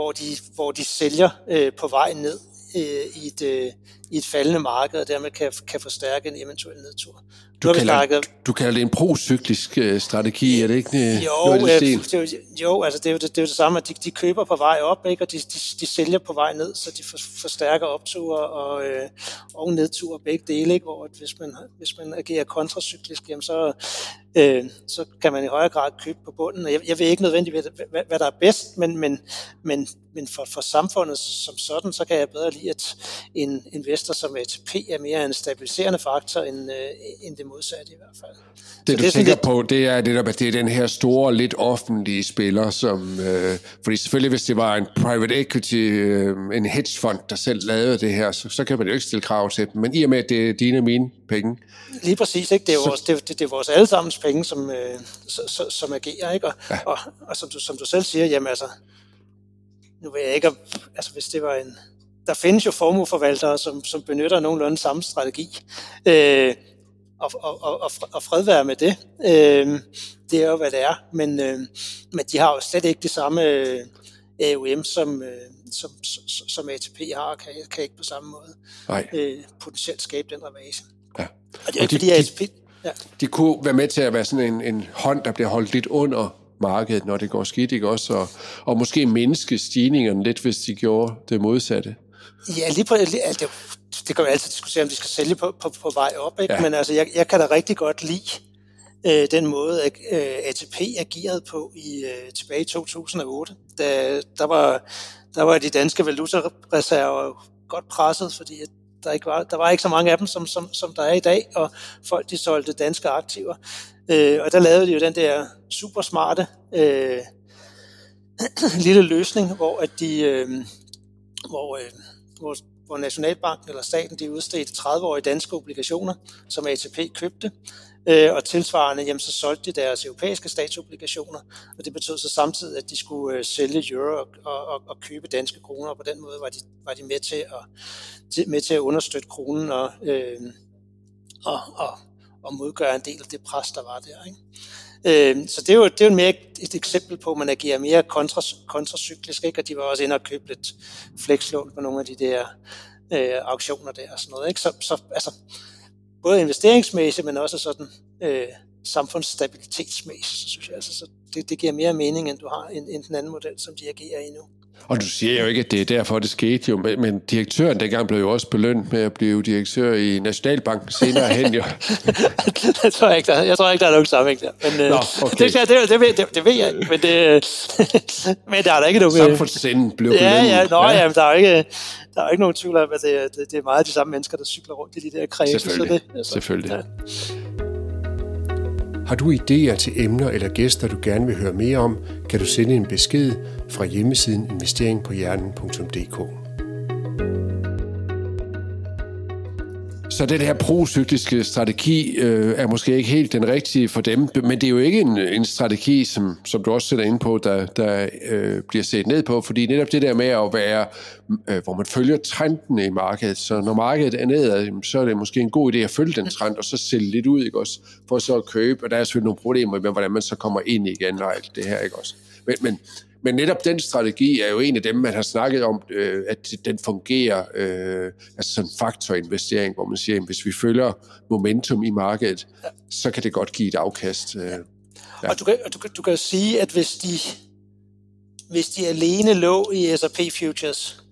hvor de, hvor de sælger øh, på vej ned øh, i, et, øh, i et faldende marked, og dermed kan, kan forstærke en eventuel nedtur. Du, kalder, snakket... du kalder det en procyklisk øh, strategi, er det ikke øh, jo, noget det, det, jo, altså det er jo det, det, er jo det samme, at de, de køber på vej op, ikke, og de, de, de sælger på vej ned, så de for, forstærker opture og, øh, og nedture begge dele, ikke, hvor hvis man, hvis man agerer kontracyklisk, jamen så, øh, så kan man i højere grad købe på bunden. Jeg, jeg ved ikke nødvendigvis, hvad, hvad der er bedst, men, men, men, men for, for samfundet som sådan, så kan jeg bedre lide, at en investor som ATP er mere en stabiliserende faktor end, øh, end det modsatte i hvert fald. Det, du det tænker lidt... på, det er, det, der, det er den her store, lidt offentlige spiller, som, øh, fordi selvfølgelig hvis det var en private equity, øh, en hedgefond, der selv lavede det her, så, så kan man jo ikke stille krav til dem. Men i og med, at det er dine og mine penge. Lige præcis, ikke? Det, er så... vores, det, det, det er vores allesammens penge, som, øh, som, som agerer, ikke? Og, ja. og, og som, du, som du selv siger, jamen altså, nu ved jeg ikke, altså hvis det var en, der findes jo formueforvaltere, som, som benytter nogenlunde samme strategi. Øh, og, og, og, og fred være med det. Øh, det er jo, hvad det er. Men, øh, men de har jo slet ikke det samme øh, AUM, som, øh, som, som, ATP har, og kan, kan ikke på samme måde Nej. øh, potentielt skabe den ravage. Ja. Og det er ikke, de, fordi ATP... Ja. De kunne være med til at være sådan en, en hånd, der bliver holdt lidt under markedet, når det går skidt, ikke også? Og, og måske mindske stigningerne lidt, hvis de gjorde det modsatte. Ja, lige på, det, det kan jo altid diskutere, om de skal sælge på, på, på vej op, ikke? Ja. men altså, jeg, jeg kan da rigtig godt lide øh, den måde, at øh, ATP agerede på i øh, tilbage i 2008. Da, der, var, der var de danske valutareserver godt presset, fordi der, ikke var, der var ikke så mange af dem, som, som, som der er i dag, og folk de solgte danske aktiver. Øh, og der lavede de jo den der super smarte øh, lille løsning, hvor at de, øh, hvor, øh, hvor hvor Nationalbanken eller staten de udstedte 30-årige danske obligationer, som ATP købte, øh, og tilsvarende jamen, så solgte de deres europæiske statsobligationer, og det betød så samtidig, at de skulle øh, sælge euro og, og, og købe danske kroner, og på den måde var de, var de med, til at, til, med til at understøtte kronen og, øh, og, og, og modgøre en del af det pres, der var der. Ikke? Øh, så det er jo, det er jo mere et eksempel på, at man agerer mere kontras, kontracyklisk, ikke? og de var også inde og købe lidt flekslån på nogle af de der øh, auktioner der og sådan noget. Ikke? Så, så altså, både investeringsmæssigt, men også sådan øh, samfundsstabilitetsmæssigt, så synes jeg. Altså, så det, det giver mere mening, end du har en, en den anden model, som de agerer i nu. Og du siger jo ikke, at det er derfor, det skete jo, men direktøren dengang blev jo også belønnet med at blive direktør i Nationalbanken senere hen jo. det tror jeg, ikke, der, jeg tror ikke, der er nogen sammenhæng der. Men, øh, Nå, okay. det, det, det, ved, det, det ved jeg ikke, men, det, men der er der ikke nogen... Samfundssinden blev belønnet. Ja, ja, nå, ja. Jamen, der er ikke, der er ikke nogen tvivl om, at det, det, det er meget de samme mennesker, der cykler rundt i de der kredse. Selvfølgelig, så det, altså, Selvfølgelig. Ja. Har du idéer til emner eller gæster, du gerne vil høre mere om, kan du sende en besked fra hjemmesiden investeringpohjernen.dk. Så den her procykliske strategi øh, er måske ikke helt den rigtige for dem, men det er jo ikke en, en strategi, som, som du også sætter ind på, der, der øh, bliver set ned på, fordi netop det der med at være, øh, hvor man følger trenden i markedet, så når markedet er nedad, så er det måske en god idé at følge den trend, og så sælge lidt ud, ikke også, for så at købe, og der er selvfølgelig nogle problemer med, hvordan man så kommer ind igen og alt det her, ikke også. Men, men men netop den strategi er jo en af dem, man har snakket om, øh, at den fungerer, øh, altså en faktorinvestering, hvor man siger, at hvis vi følger momentum i markedet, ja. så kan det godt give et afkast. Øh, ja. Og du kan, du, du kan sige, at hvis de, hvis de alene lå i S&P Futures,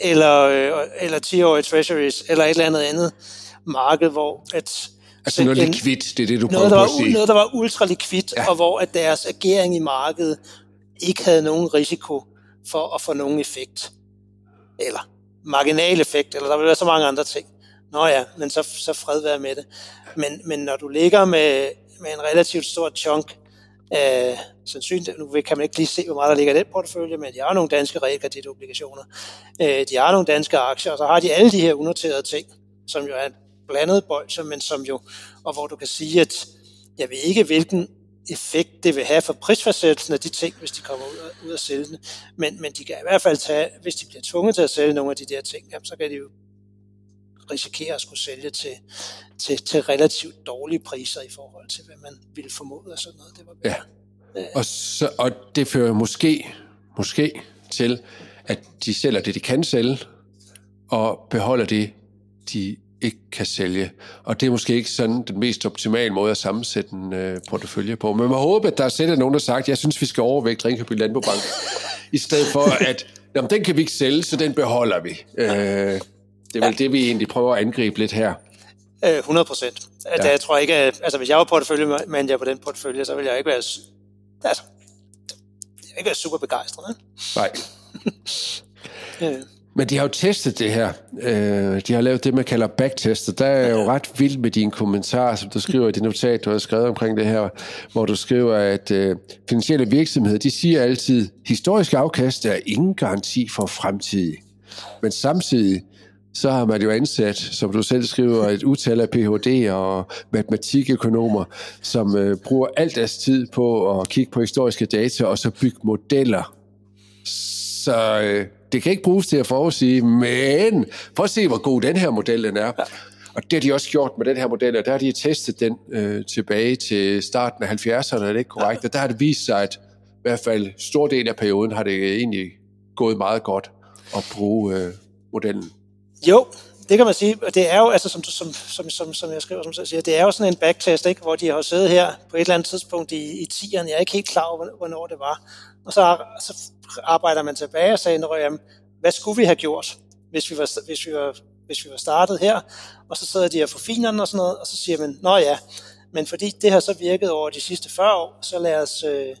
eller, øh, eller 10-årige treasuries, eller et eller andet andet marked, hvor at Altså noget likvidt, det er det, du noget, prøver at sige. Noget, der var ultra likvidt, ja. og hvor at deres agering i markedet ikke havde nogen risiko for at få nogen effekt. Eller marginal effekt, eller der vil være så mange andre ting. Nå ja, men så, så fred være med det. Men, men når du ligger med, med en relativt stor chunk øh, sandsynligt, nu kan man ikke lige se, hvor meget der ligger i den portefølje, men de har nogle danske realkreditobligationer, øh, de har nogle danske aktier, og så har de alle de her unoterede ting, som jo er blandet bolcher, men som jo, og hvor du kan sige, at jeg ved ikke, hvilken effekt det vil have for prisfastsættelsen af de ting, hvis de kommer ud og, ud og sælge den. Men, men de kan i hvert fald tage, hvis de bliver tvunget til at sælge nogle af de der ting, jamen, så kan de jo risikere at skulle sælge til, til, til relativt dårlige priser i forhold til, hvad man ville formode og sådan noget. Det var ja. Og, så, og det fører måske, måske til, at de sælger det, de kan sælge, og beholder det, de ikke kan sælge. Og det er måske ikke sådan den mest optimale måde at sammensætte en øh, portefølje på. Men man håber, at der er sættet nogen, der har sagt, jeg synes, vi skal overvægte Ringkøbing Landbobank, i stedet for at, jamen, den kan vi ikke sælge, så den beholder vi. Øh, det er vel ja. det, vi egentlig prøver at angribe lidt her. 100 øh, procent. Ja. Jeg tror ikke, at, altså hvis jeg var porteføljemanager på den portefølje, så ville jeg ikke være, altså, jeg ikke være super begejstret. Nej. ja. Men de har jo testet det her. Øh, de har lavet det, man kalder backtestet. Der er jo ret vildt med dine kommentarer, som du skriver i det notat, du har skrevet omkring det her, hvor du skriver, at øh, finansielle virksomheder, de siger altid, historisk afkast er ingen garanti for fremtidig. Men samtidig, så har man jo ansat, som du selv skriver, et utal af Ph.D. og matematikøkonomer, som øh, bruger al deres tid på at kigge på historiske data og så bygge modeller. Så øh, det kan ikke bruges til at forudsige, men for at se, hvor god den her model den er. Ja. Og det har de også gjort med den her model, og der har de testet den øh, tilbage til starten af 70'erne, er det ikke korrekt? Ja. Og der har det vist sig, at i hvert fald stor del af perioden har det egentlig gået meget godt at bruge øh, modellen. Jo, det kan man sige, og det er jo, altså som, som, som, som, som jeg skriver, som jeg siger, det er jo sådan en backtest, ikke, hvor de har siddet her på et eller andet tidspunkt i, i 10'erne, jeg er ikke helt klar over, hvornår det var, og så, så arbejder man tilbage og sagde, jamen, hvad skulle vi have gjort, hvis vi var, hvis vi var, hvis vi var startet her? Og så sidder de og forfiner den og sådan noget, og så siger man, nå ja, men fordi det har så virket over de sidste 40 år, så lad os, øh,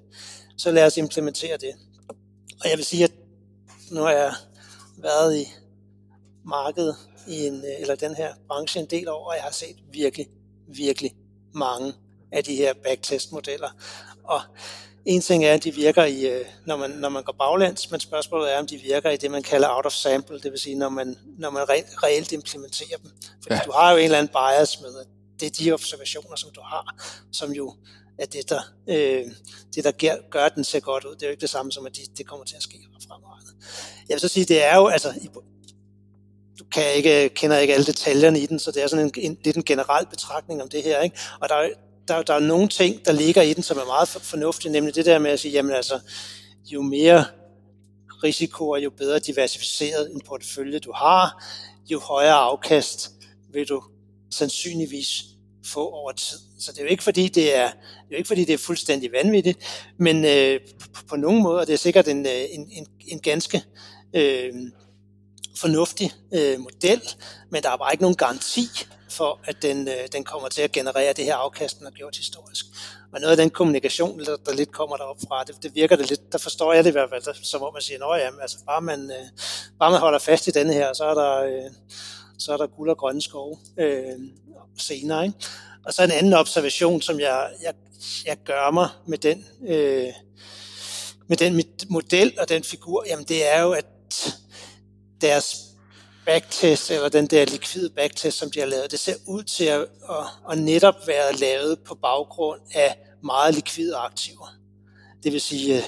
så lad os implementere det. Og jeg vil sige, at nu har jeg været i markedet i en, øh, eller den her branche en del år, og jeg har set virkelig, virkelig mange af de her backtest-modeller. Og en ting er, at de virker i, øh, når man, når man går baglæns, men spørgsmålet er, om de virker i det, man kalder out of sample, det vil sige, når man, når man re- reelt implementerer dem. Fordi ja. du har jo en eller anden bias med, at det er de observationer, som du har, som jo er det, der, øh, det, der gør, gør, den ser godt ud. Det er jo ikke det samme som, at de, det kommer til at ske fremadrettet. Jeg vil så sige, det er jo, altså, du kan ikke, kender ikke alle detaljerne i den, så det er sådan en, en, lidt en generel betragtning om det her. Ikke? Og der, der, der er nogle ting, der ligger i den, som er meget fornuftige, nemlig det der med at sige, jamen altså, jo mere risiko og jo bedre diversificeret en portefølje du har, jo højere afkast vil du sandsynligvis få over tid. Så det er jo ikke fordi, det er, det er, jo ikke, fordi det er fuldstændig vanvittigt, men øh, på, på måde og det er sikkert en, øh, en, en, en ganske øh, fornuftig øh, model, men der er bare ikke nogen garanti for, at den, øh, den kommer til at generere det her afkast, den har gjort historisk. Og noget af den kommunikation, der, der lidt kommer derop fra, det, det virker det lidt, der forstår jeg det i hvert fald, der, som om man siger, at ja, altså, bare, man, øh, bare man holder fast i denne her, så er der, øh, så er der guld og grønne skove øh, senere. Ikke? Og så en anden observation, som jeg, jeg, jeg gør mig med den, øh, med den model og den figur, jamen det er jo, at deres backtest, eller den der likvide backtest, som de har lavet, det ser ud til at, at, at netop være lavet på baggrund af meget likvide aktiver. Det vil sige øh,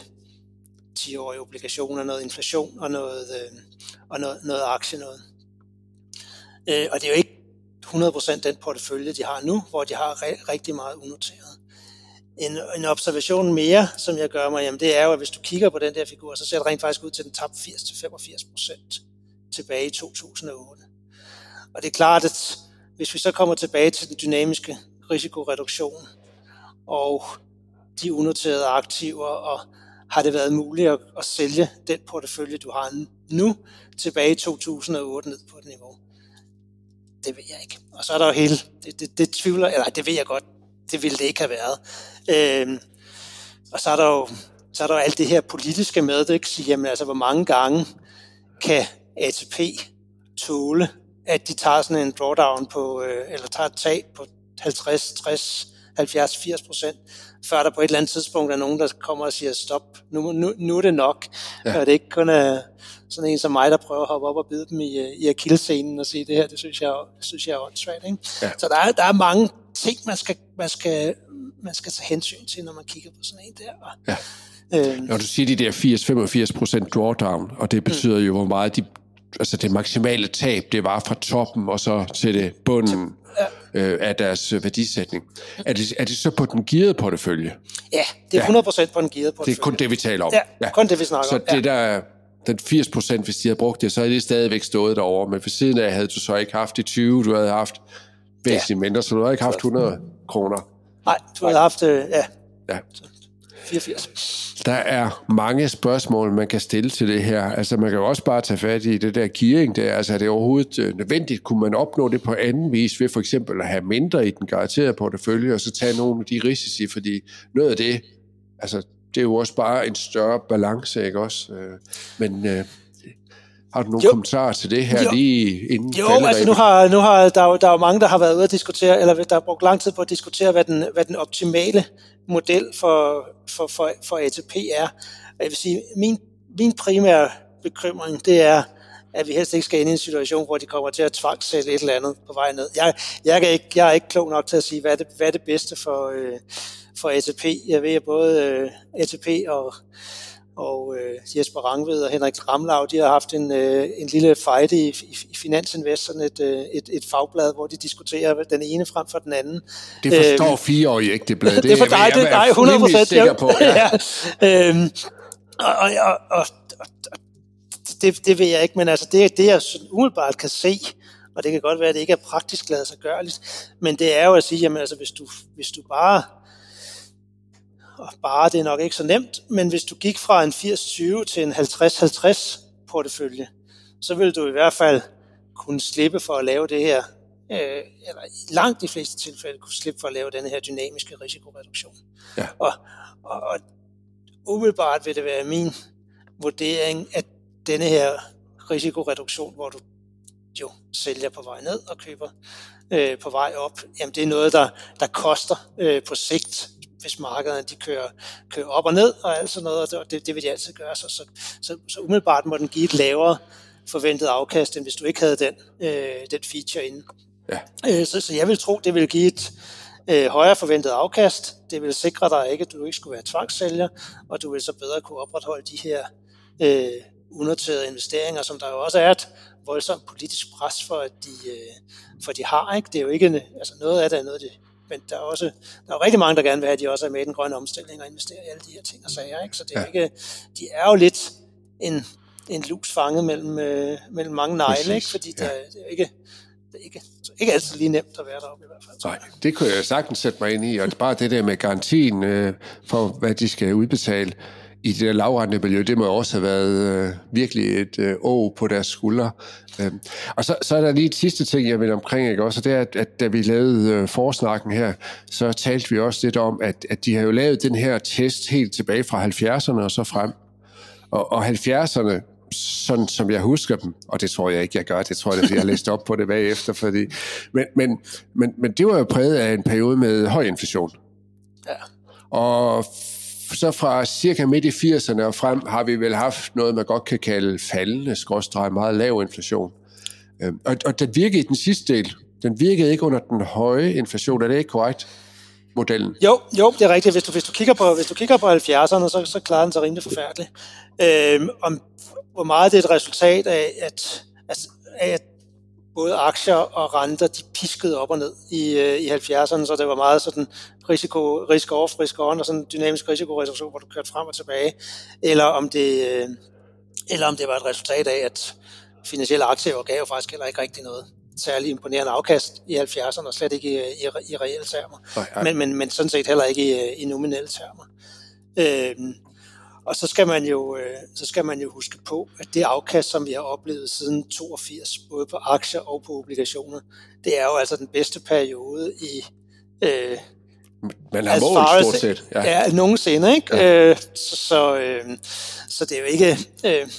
10-årige obligationer, noget inflation og noget, øh, og noget, noget aktie noget. Øh, og det er jo ikke 100% den portefølje, de har nu, hvor de har rigtig meget unoteret. En, en observation mere, som jeg gør mig, jamen det er jo, at hvis du kigger på den der figur, så ser det rent faktisk ud til, at den tabte 80-85% tilbage i 2008. Og det er klart, at hvis vi så kommer tilbage til den dynamiske risikoreduktion og de unoterede aktiver, og har det været muligt at, at sælge den portefølje, du har nu, tilbage i 2008 ned på et niveau? Det ved jeg ikke. Og så er der jo hele, det, det, det tvivler, eller det ved jeg godt, det ville det ikke have været. Øhm, og så er der jo så er der jo alt det her politiske med, det ikke? Sige, jamen, altså, hvor mange gange kan ATP tåle, at de tager sådan en drawdown på, øh, eller tager et tab på 50, 60, 70, 80 procent, før der på et eller andet tidspunkt er nogen, der kommer og siger, stop, nu, nu, nu er det nok. Ja. Og det er ikke kun uh, sådan en som mig, der prøver at hoppe op og bide dem i, øh, i akillescenen og sige, det her, det synes jeg, det synes jeg er åndssvagt. Ikke? Ja. Så der er, der er mange ting, man skal, man, skal, man skal tage hensyn til, når man kigger på sådan en der. Og, ja. Øh, Når du siger de der 80-85 procent drawdown, og det betyder mm. jo, hvor meget de altså det maksimale tab, det var fra toppen og så til det bunden øh, af deres værdisætning. Er det, er det så på den gearede portefølje? Ja, det er 100% ja. på den gearede portefølje. Det er kun det, vi taler om? Ja, ja. kun det, vi snakker så om. Så det der, den 80 procent, hvis de havde brugt det, så havde det stadigvæk stået derovre. Men for siden af havde du så ikke haft de 20, du havde haft væsentligt ja. mindre, så du havde ikke haft 100 kroner. Nej, du havde haft, øh, ja. ja. 84. Der er mange spørgsmål, man kan stille til det her. Altså, man kan jo også bare tage fat i det der gearing der. Altså, er det overhovedet øh, nødvendigt? Kunne man opnå det på anden vis ved for eksempel at have mindre i den garanterede portefølje, og så tage nogle af de risici? Fordi noget af det, altså, det er jo også bare en større balance, ikke også? Øh, men øh, har du nogle jo. kommentarer til det her jo. lige inden Jo, altså nu har, nu har der, der er jo mange, der har været ude at diskutere, eller der har brugt lang tid på at diskutere, hvad den, hvad den optimale model for, for, for, for ATP er. Jeg vil sige, min, min primære bekymring, det er, at vi helst ikke skal ind i en situation, hvor de kommer til at tvangssætte et eller andet på vej ned. Jeg, jeg, kan ikke, jeg er ikke klog nok til at sige, hvad er det, hvad er det bedste for, øh, for ATP. Jeg ved, at både øh, ATP og og øh, Jesper Rangved og Henrik Ramlau, de har haft en, øh, en lille fight i, i, i Finansinvest, sådan et, øh, et, et fagblad, hvor de diskuterer den ene frem for den anden. Det forstår øh, fireårige ikke, det blad. Det, det er for dig, det er 100 procent. sikker på. Ja. ja. Øhm, og, og, og, og, og det, det ved jeg ikke, men altså det, det jeg umiddelbart kan se, og det kan godt være, at det ikke er praktisk lavet sig gørligt, men det er jo at sige, jamen altså hvis du, hvis du bare og bare det er nok ikke så nemt, men hvis du gik fra en 80-20 til en 50-50 portefølje, så vil du i hvert fald kunne slippe for at lave det her, øh, eller i langt de fleste tilfælde kunne slippe for at lave den her dynamiske risikoreduktion. Ja. Og, og, og umiddelbart vil det være min vurdering, at denne her risikoreduktion, hvor du jo sælger på vej ned og køber øh, på vej op, jamen det er noget, der, der koster øh, på sigt hvis markederne de kører, kører op og ned og alt sådan noget, og det, det vil de altid gøre. Så, så, så, så umiddelbart må den give et lavere forventet afkast, end hvis du ikke havde den, øh, den feature inde. Ja. Øh, så, så jeg vil tro, det vil give et øh, højere forventet afkast. Det vil sikre dig ikke, at du ikke skulle være tvangssælger, og du vil så bedre kunne opretholde de her øh, unoterede investeringer, som der jo også er et voldsomt politisk pres for, at de, øh, for de har. Ikke? Det er jo ikke, altså noget af det er noget, det, men der er, også, der er rigtig mange, der gerne vil have, at de også er med i den grønne omstilling og investerer i alle de her ting og sager. Ikke? Så det er ja. ikke, de er jo lidt en, en lus fanget mellem, øh, mellem mange negle, ikke? fordi ja. det, er, det er ikke det er ikke, ikke altid lige nemt at være deroppe i hvert fald. Nej, det kunne jeg sagtens sætte mig ind i, og bare det der med garantien øh, for, hvad de skal udbetale i det der lavrente miljø, det må også have været øh, virkelig et øh, å på deres skuldre. Øh. Og så, så er der lige et sidste ting, jeg vil omkring, ikke? også, det er, at, at da vi lavede øh, forsnakken her, så talte vi også lidt om, at, at de har jo lavet den her test helt tilbage fra 70'erne og så frem. Og, og 70'erne, sådan som jeg husker dem, og det tror jeg ikke, jeg gør, det tror jeg, at jeg har læst op på det bagefter, fordi, men, men, men, men det var jo præget af en periode med høj inflation. Ja. Og så fra cirka midt i 80'erne og frem har vi vel haft noget, man godt kan kalde faldende, skråstrej, meget lav inflation. Øhm, og, og den virkede i den sidste del. Den virkede ikke under den høje inflation. Er det ikke korrekt? modellen. Jo, jo, det er rigtigt. Hvis du, hvis du kigger på, hvis du kigger på 70'erne, så, så klarer den sig rimelig forfærdeligt. Øhm, om, hvor meget det er et resultat af, at, at, af, at både aktier og renter, de piskede op og ned i, øh, i 70'erne, så det var meget sådan risiko, risk off, risk on, og sådan en dynamisk risikoreduktion, hvor du kørte frem og tilbage, eller om det, øh, eller om det var et resultat af, at finansielle aktier gav jo faktisk heller ikke rigtig noget særlig imponerende afkast i 70'erne, og slet ikke i, i, i reelle termer, Men, men, men sådan set heller ikke i, i nominelle termer. Øhm, og så skal man jo øh, så skal man jo huske på, at det afkast, som vi har oplevet siden 82, både på aktier og på obligationer, det er jo altså den bedste periode i øh, man har mål stort set. Ja, ja nogensinde, ikke? Ja. Øh, så, så, øh, så det er jo ikke... Øh,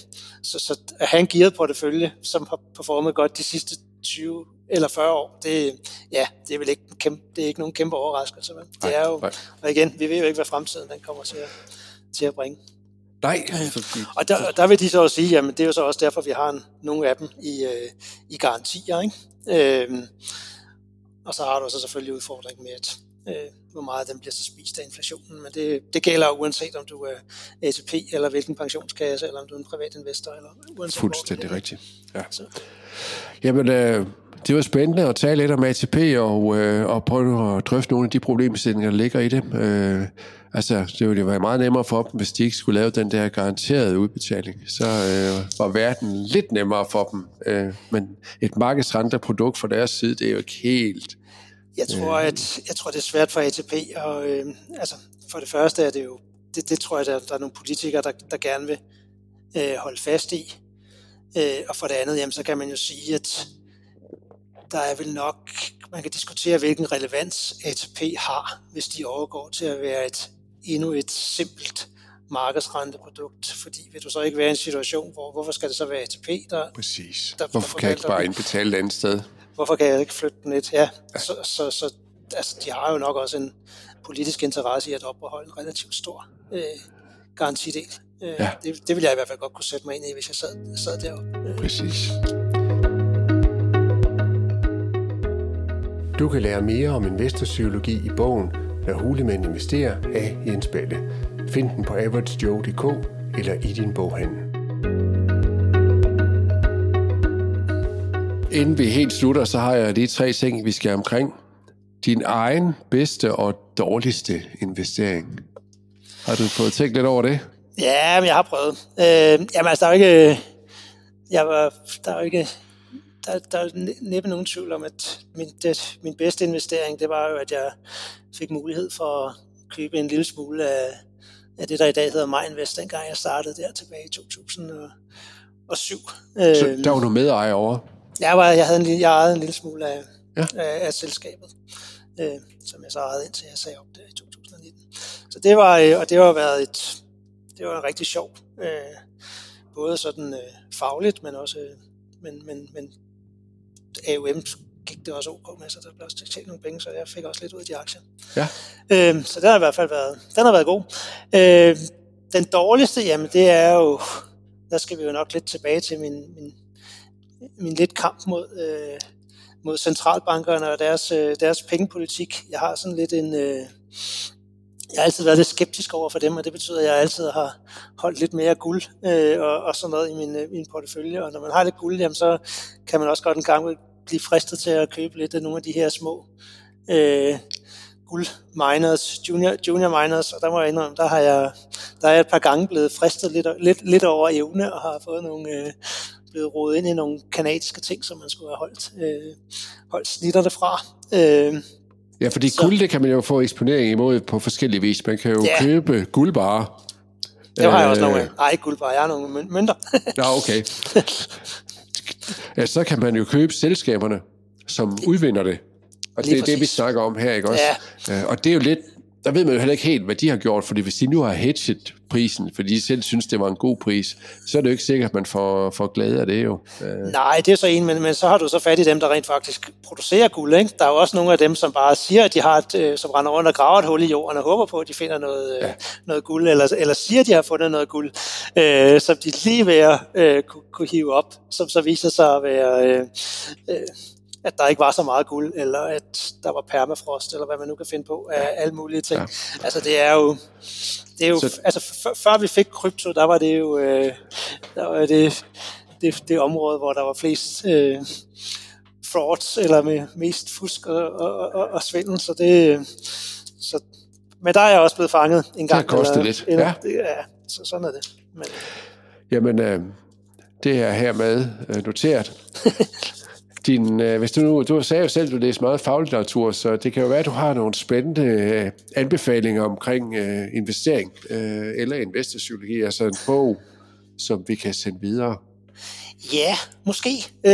så, så at have en gearet portefølje, som har performet godt de sidste 20 eller 40 år, det, ja, det er vel ikke, kæmpe, det er ikke nogen kæmpe overraskelse. Men det er jo, og igen, vi ved jo ikke, hvad fremtiden den kommer til at, til at bringe. Nej. Fordi... Og der, der vil de så også sige, jamen det er jo så også derfor, vi har en, nogle af dem i, øh, i garantier. Ikke? Øhm, og så har du så selvfølgelig udfordringen med, at øh, hvor meget den bliver så spist af inflationen. Men det, det gælder uanset om du er ATP, eller hvilken pensionskasse, eller om du er en privat investor. Eller uanset Fuldstændig hvor rigtigt. Ja. Så. Jamen, øh, det var spændende at tale lidt om ATP og, øh, og prøve at drøfte nogle af de problemstillinger, der ligger i det. Øh, altså, det ville jo være meget nemmere for dem, hvis de ikke skulle lave den der garanterede udbetaling. Så øh, var verden lidt nemmere for dem. Øh, men et markedsrenteprodukt fra deres side, det er jo ikke helt... Jeg tror, øh, at, jeg tror det er svært for ATP. Og, øh, altså, for det første er det jo... Det, det tror jeg, der, der er nogle politikere, der, der gerne vil øh, holde fast i. Øh, og for det andet, jamen, så kan man jo sige, at der er vel nok, man kan diskutere, hvilken relevans ATP har, hvis de overgår til at være et endnu et simpelt markedsrenteprodukt, fordi vil du så ikke være i en situation, hvor hvorfor skal det så være ATP, der... Præcis. Der, hvorfor der kan jeg ikke bare indbetale et andet sted? Hvorfor kan jeg ikke flytte den et? Ja, ja. Så, så, så altså, de har jo nok også en politisk interesse i at opretholde en relativt stor øh, garantidel. Øh, ja. det, det vil jeg i hvert fald godt kunne sætte mig ind i, hvis jeg sad, sad deroppe. Øh. Præcis. Du kan lære mere om investorpsykologi i bogen Når hulemænd investerer af Jens Balle. Find den på averagejoe.dk eller i din boghandel. Inden vi helt slutter, så har jeg lige tre ting, vi skal omkring. Din egen bedste og dårligste investering. Har du fået tænkt lidt over det? Ja, men jeg har prøvet. Øh, jamen altså, der er jo ikke... Jeg var, der er jo ikke der, der er næppe nogen tvivl om, at min, det, min bedste investering, det var jo, at jeg fik mulighed for at købe en lille smule af, af det, der i dag hedder MyInvest, dengang jeg startede der tilbage i 2007. Så der var du medejer over? Jeg, var, jeg, havde en, jeg ejede en lille smule af, ja. af, af selskabet, øh, som jeg så ejede indtil jeg sagde op der i 2019. Så det var, øh, og det har været et, det var en rigtig sjov, øh, både sådan øh, fagligt, men også, men, men, men AUM gik det også ok med, så der blev også tjent nogle penge, så jeg fik også lidt ud af de aktier. Ja. Øh, så den har i hvert fald været, den har været god. Øh, den dårligste, jamen det er jo, der skal vi jo nok lidt tilbage til min, min, min lidt kamp mod, øh, mod centralbankerne og deres, øh, deres pengepolitik. Jeg har sådan lidt en... Øh, jeg har altid været lidt skeptisk over for dem, og det betyder, at jeg altid har holdt lidt mere guld øh, og, og sådan noget i min, øh, min portefølje. Og når man har lidt guld, jamen, så kan man også godt en gang blive fristet til at købe lidt af nogle af de her små øh, guld miners, junior, junior miners, og der må jeg indrømme, der har jeg, der er jeg et par gange blevet fristet lidt, lidt, lidt over evne, og har fået nogle, øh, blevet rodet ind i nogle kanadiske ting, som man skulle have holdt, øh, holdt snitterne fra. Øh, Ja, fordi så. guld, det kan man jo få eksponering imod på forskellige vis. Man kan jo ja. købe guldbarer. Det har jeg også nogle af. Øh. Nej, ikke guldbarer, jeg har nogle mønter. ja, okay. Ja, så kan man jo købe selskaberne, som udvinder det. Og det er det, vi snakker om her, ikke også? Ja. Og det er jo lidt, der ved man jo heller ikke helt, hvad de har gjort, fordi hvis de nu har hedget prisen, fordi de selv synes, det var en god pris, så er det jo ikke sikkert, at man får, får glæde af det jo. Øh. Nej, det er så en, men, men så har du så fat i dem, der rent faktisk producerer guld. Ikke? Der er jo også nogle af dem, som bare siger, at de har et, øh, som render rundt og graver et hul i jorden og håber på, at de finder noget, øh, ja. noget guld, eller, eller siger, at de har fundet noget guld, øh, som de lige ved at øh, kunne, kunne hive op, som så viser sig at være... Øh, øh, at der ikke var så meget guld, eller at der var permafrost, eller hvad man nu kan finde på af alle mulige ting. Ja. Altså det er jo, det er jo så... altså før vi fik krypto, der var det jo øh, der var det, det, det område, hvor der var flest øh, frauds, eller med mest fusk og, og, og, og svindel, så det, så, men der er jeg også blevet fanget en gang. Det har kostet lidt. Eller, ja. Det, ja, så sådan er det. Men, Jamen, øh, det er hermed øh, noteret. din, øh, hvis du nu, du sagde jo selv, at du læser meget faglitteratur, så det kan jo være, at du har nogle spændende øh, anbefalinger omkring øh, investering øh, eller investorpsykologi, altså en bog, som vi kan sende videre. Ja, måske. Øh,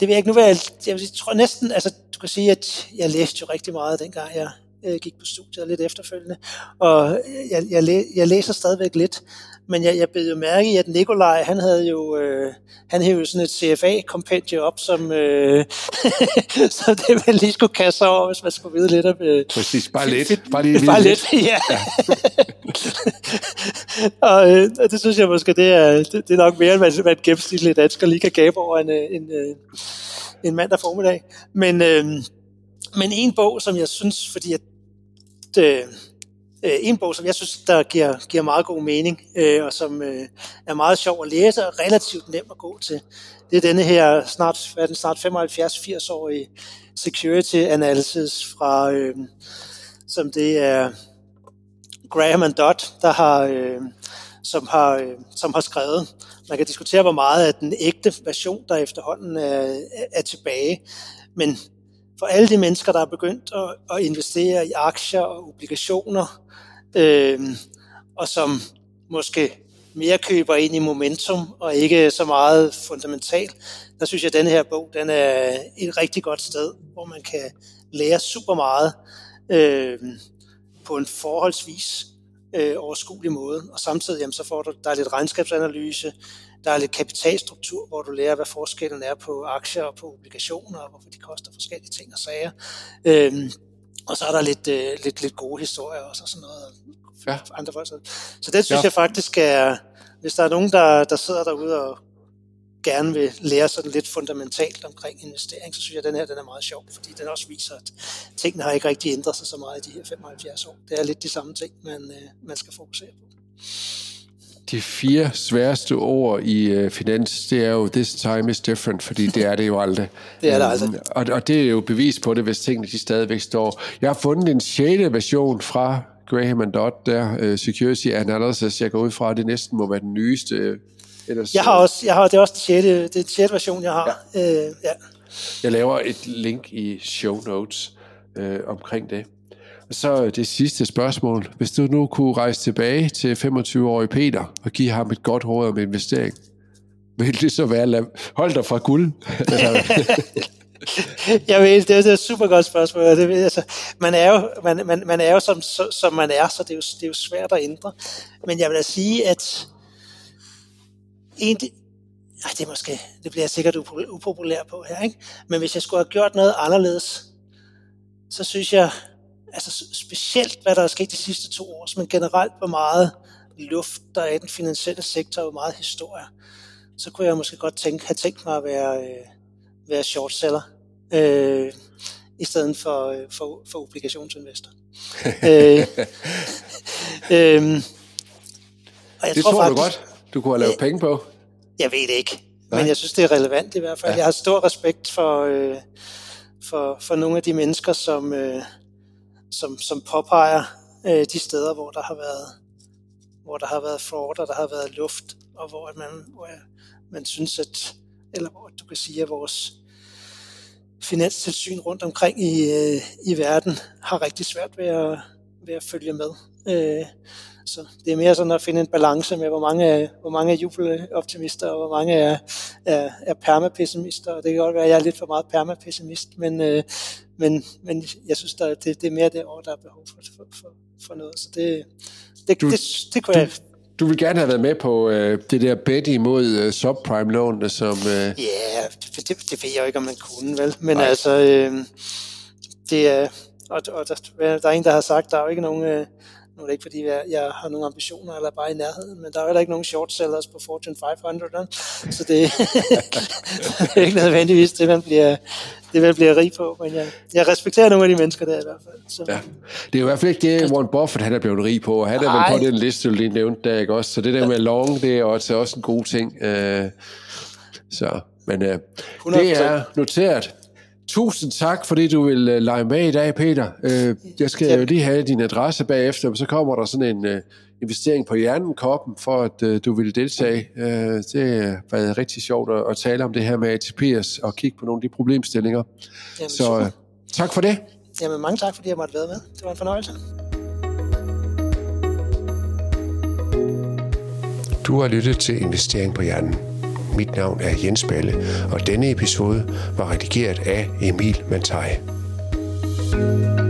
det vil jeg ikke nu være, jeg, jeg tror næsten, altså du kan sige, at jeg læste jo rigtig meget dengang jeg øh, gik på studiet lidt efterfølgende, og jeg, jeg, jeg læser stadigvæk lidt, men jeg, jeg blev jo mærke i, at Nikolaj, han havde jo, øh, han havde jo sådan et CFA-kompendium op, som, øh, så det ville lige skulle kaste over, hvis man skulle vide lidt om... Øh, Præcis, bare lidt. Bare lige bare lidt, lidt. ja. ja. og øh, det synes jeg måske, det er, det, det er nok mere, end hvad en gennemsnitlig dansker lige kan gabe over en, øh, en, øh, en mandag formiddag. Men, øh, men en bog, som jeg synes, fordi at, øh, øh, en bog, som jeg synes, der giver, giver meget god mening, øh, og som øh, er meget sjov at læse og relativt nem at gå til. Det er denne her snart, hvad er den, snart 75-80-årige security analysis fra, øh, som det er Graham and Dodd, der har, øh, som, har, øh, som har skrevet. Man kan diskutere, hvor meget af den ægte version, der efterhånden er, er tilbage. Men for alle de mennesker, der er begyndt at, at investere i aktier og obligationer, øh, og som måske mere køber ind i momentum og ikke så meget fundamentalt, der synes jeg, at denne her bog den er et rigtig godt sted, hvor man kan lære super meget øh, på en forholdsvis øh, overskuelig måde. Og samtidig jamen, så får du, der er lidt regnskabsanalyse, der er lidt kapitalstruktur, hvor du lærer, hvad forskellen er på aktier og på obligationer, og hvorfor de koster forskellige ting og sager. Øhm, og så er der lidt, øh, lidt, lidt gode historier også, og sådan noget. Ja. Andre folk. Så det synes ja. jeg faktisk er, hvis der er nogen, der, der sidder derude og gerne vil lære sådan lidt fundamentalt omkring investering, så synes jeg, at den her den er meget sjov, fordi den også viser, at tingene har ikke rigtig ændret sig så meget i de her 75 år. Det er lidt de samme ting, man, øh, man skal fokusere på de fire sværeste ord i uh, finans, det er jo, this time is different, fordi det er det jo aldrig. det er det aldrig. Um, og, og det er jo bevis på det, hvis tingene de stadigvæk står. Jeg har fundet en sjette version fra Graham and Dodd, der uh, Security Analysis. Jeg går ud fra, at det næsten må være den nyeste. Ellers, jeg har også, jeg har, det er også den sjette, det er den sjette version, jeg har. Ja. Uh, ja. Jeg laver et link i show notes uh, omkring det. Så det sidste spørgsmål. Hvis du nu kunne rejse tilbage til 25-årige Peter og give ham et godt råd om investering, vil det så være, hold dig fra guld? jeg ved, det er et super godt spørgsmål. Altså, det, altså, man, er jo, man, man, man er jo som, som man er, så det er, jo, det er jo svært at ændre. Men jeg vil da sige, at egentlig, nej, det, er måske, det bliver jeg sikkert upopulær på her, ikke? men hvis jeg skulle have gjort noget anderledes, så synes jeg, altså specielt hvad der er sket de sidste to år, men generelt hvor meget luft der er i den finansielle sektor, og hvor meget historie, så kunne jeg måske godt tænke, have tænkt mig at være, øh, være short seller, øh, i stedet for, øh, for, for obligationsinvestor. øh, øh, og jeg det tror, tror faktisk, du godt, du kunne have lavet øh, penge på. Jeg ved det ikke, Nej. men jeg synes, det er relevant i hvert fald. Ja. Jeg har stor respekt for, øh, for, for nogle af de mennesker, som, øh, som, som påpeger øh, de steder, hvor der har været hvor der har været fraud, og der har været luft, og hvor man, hvor man synes, at, eller hvor du kan sige, at vores finanstilsyn rundt omkring i, øh, i verden har rigtig svært ved at, ved at følge med. Øh, så det er mere sådan at finde en balance med, hvor mange, hvor mange er jubeloptimister, og hvor mange er, er, er permapessimister. Og det kan godt være, at jeg er lidt for meget permapessimist, men, øh, men, men jeg synes, der, det, det er mere det år, der er behov for, for, for, for noget. Så det, det, du, det, det kunne du, jeg... Du vil gerne have været med på øh, det der bet imod øh, subprime-lånene, som... Øh... Ja, det, det, det ved jeg jo ikke, om man kunne, vel? Men Nej. altså, øh, det er... Og, og der, der er en, der har sagt, der er jo ikke nogen... Øh, nu er det ikke, fordi jeg, jeg har nogle ambitioner eller bare i nærheden, men der er jo heller ikke nogen short sellers på Fortune 500, så det, det er ikke nødvendigvis det, man bliver, det vil blive rig på, men jeg, jeg respekterer nogle af de mennesker der i hvert fald. Så. Ja. Det er i hvert fald ikke det, Warren Buffett han er blevet rig på, og han er vel på den liste, du lige nævnte der, ikke også? Så det der med long, det er også, også en god ting. Uh, så, men uh, det er noteret. Tusind tak, fordi du vil uh, lege med i dag, Peter. Uh, jeg skal jo lige have din adresse bagefter, men så kommer der sådan en uh, investering på hjernen-koppen, for at uh, du vil deltage. Uh, det har været rigtig sjovt at, at tale om det her med ATP's og kigge på nogle af de problemstillinger. Jamen, så uh, tak for det. Jamen mange tak, fordi jeg måtte være med. Det var en fornøjelse. Du har lyttet til Investering på Hjernen. Mit navn er Jens Balle, og denne episode var redigeret af Emil Mantai. thank you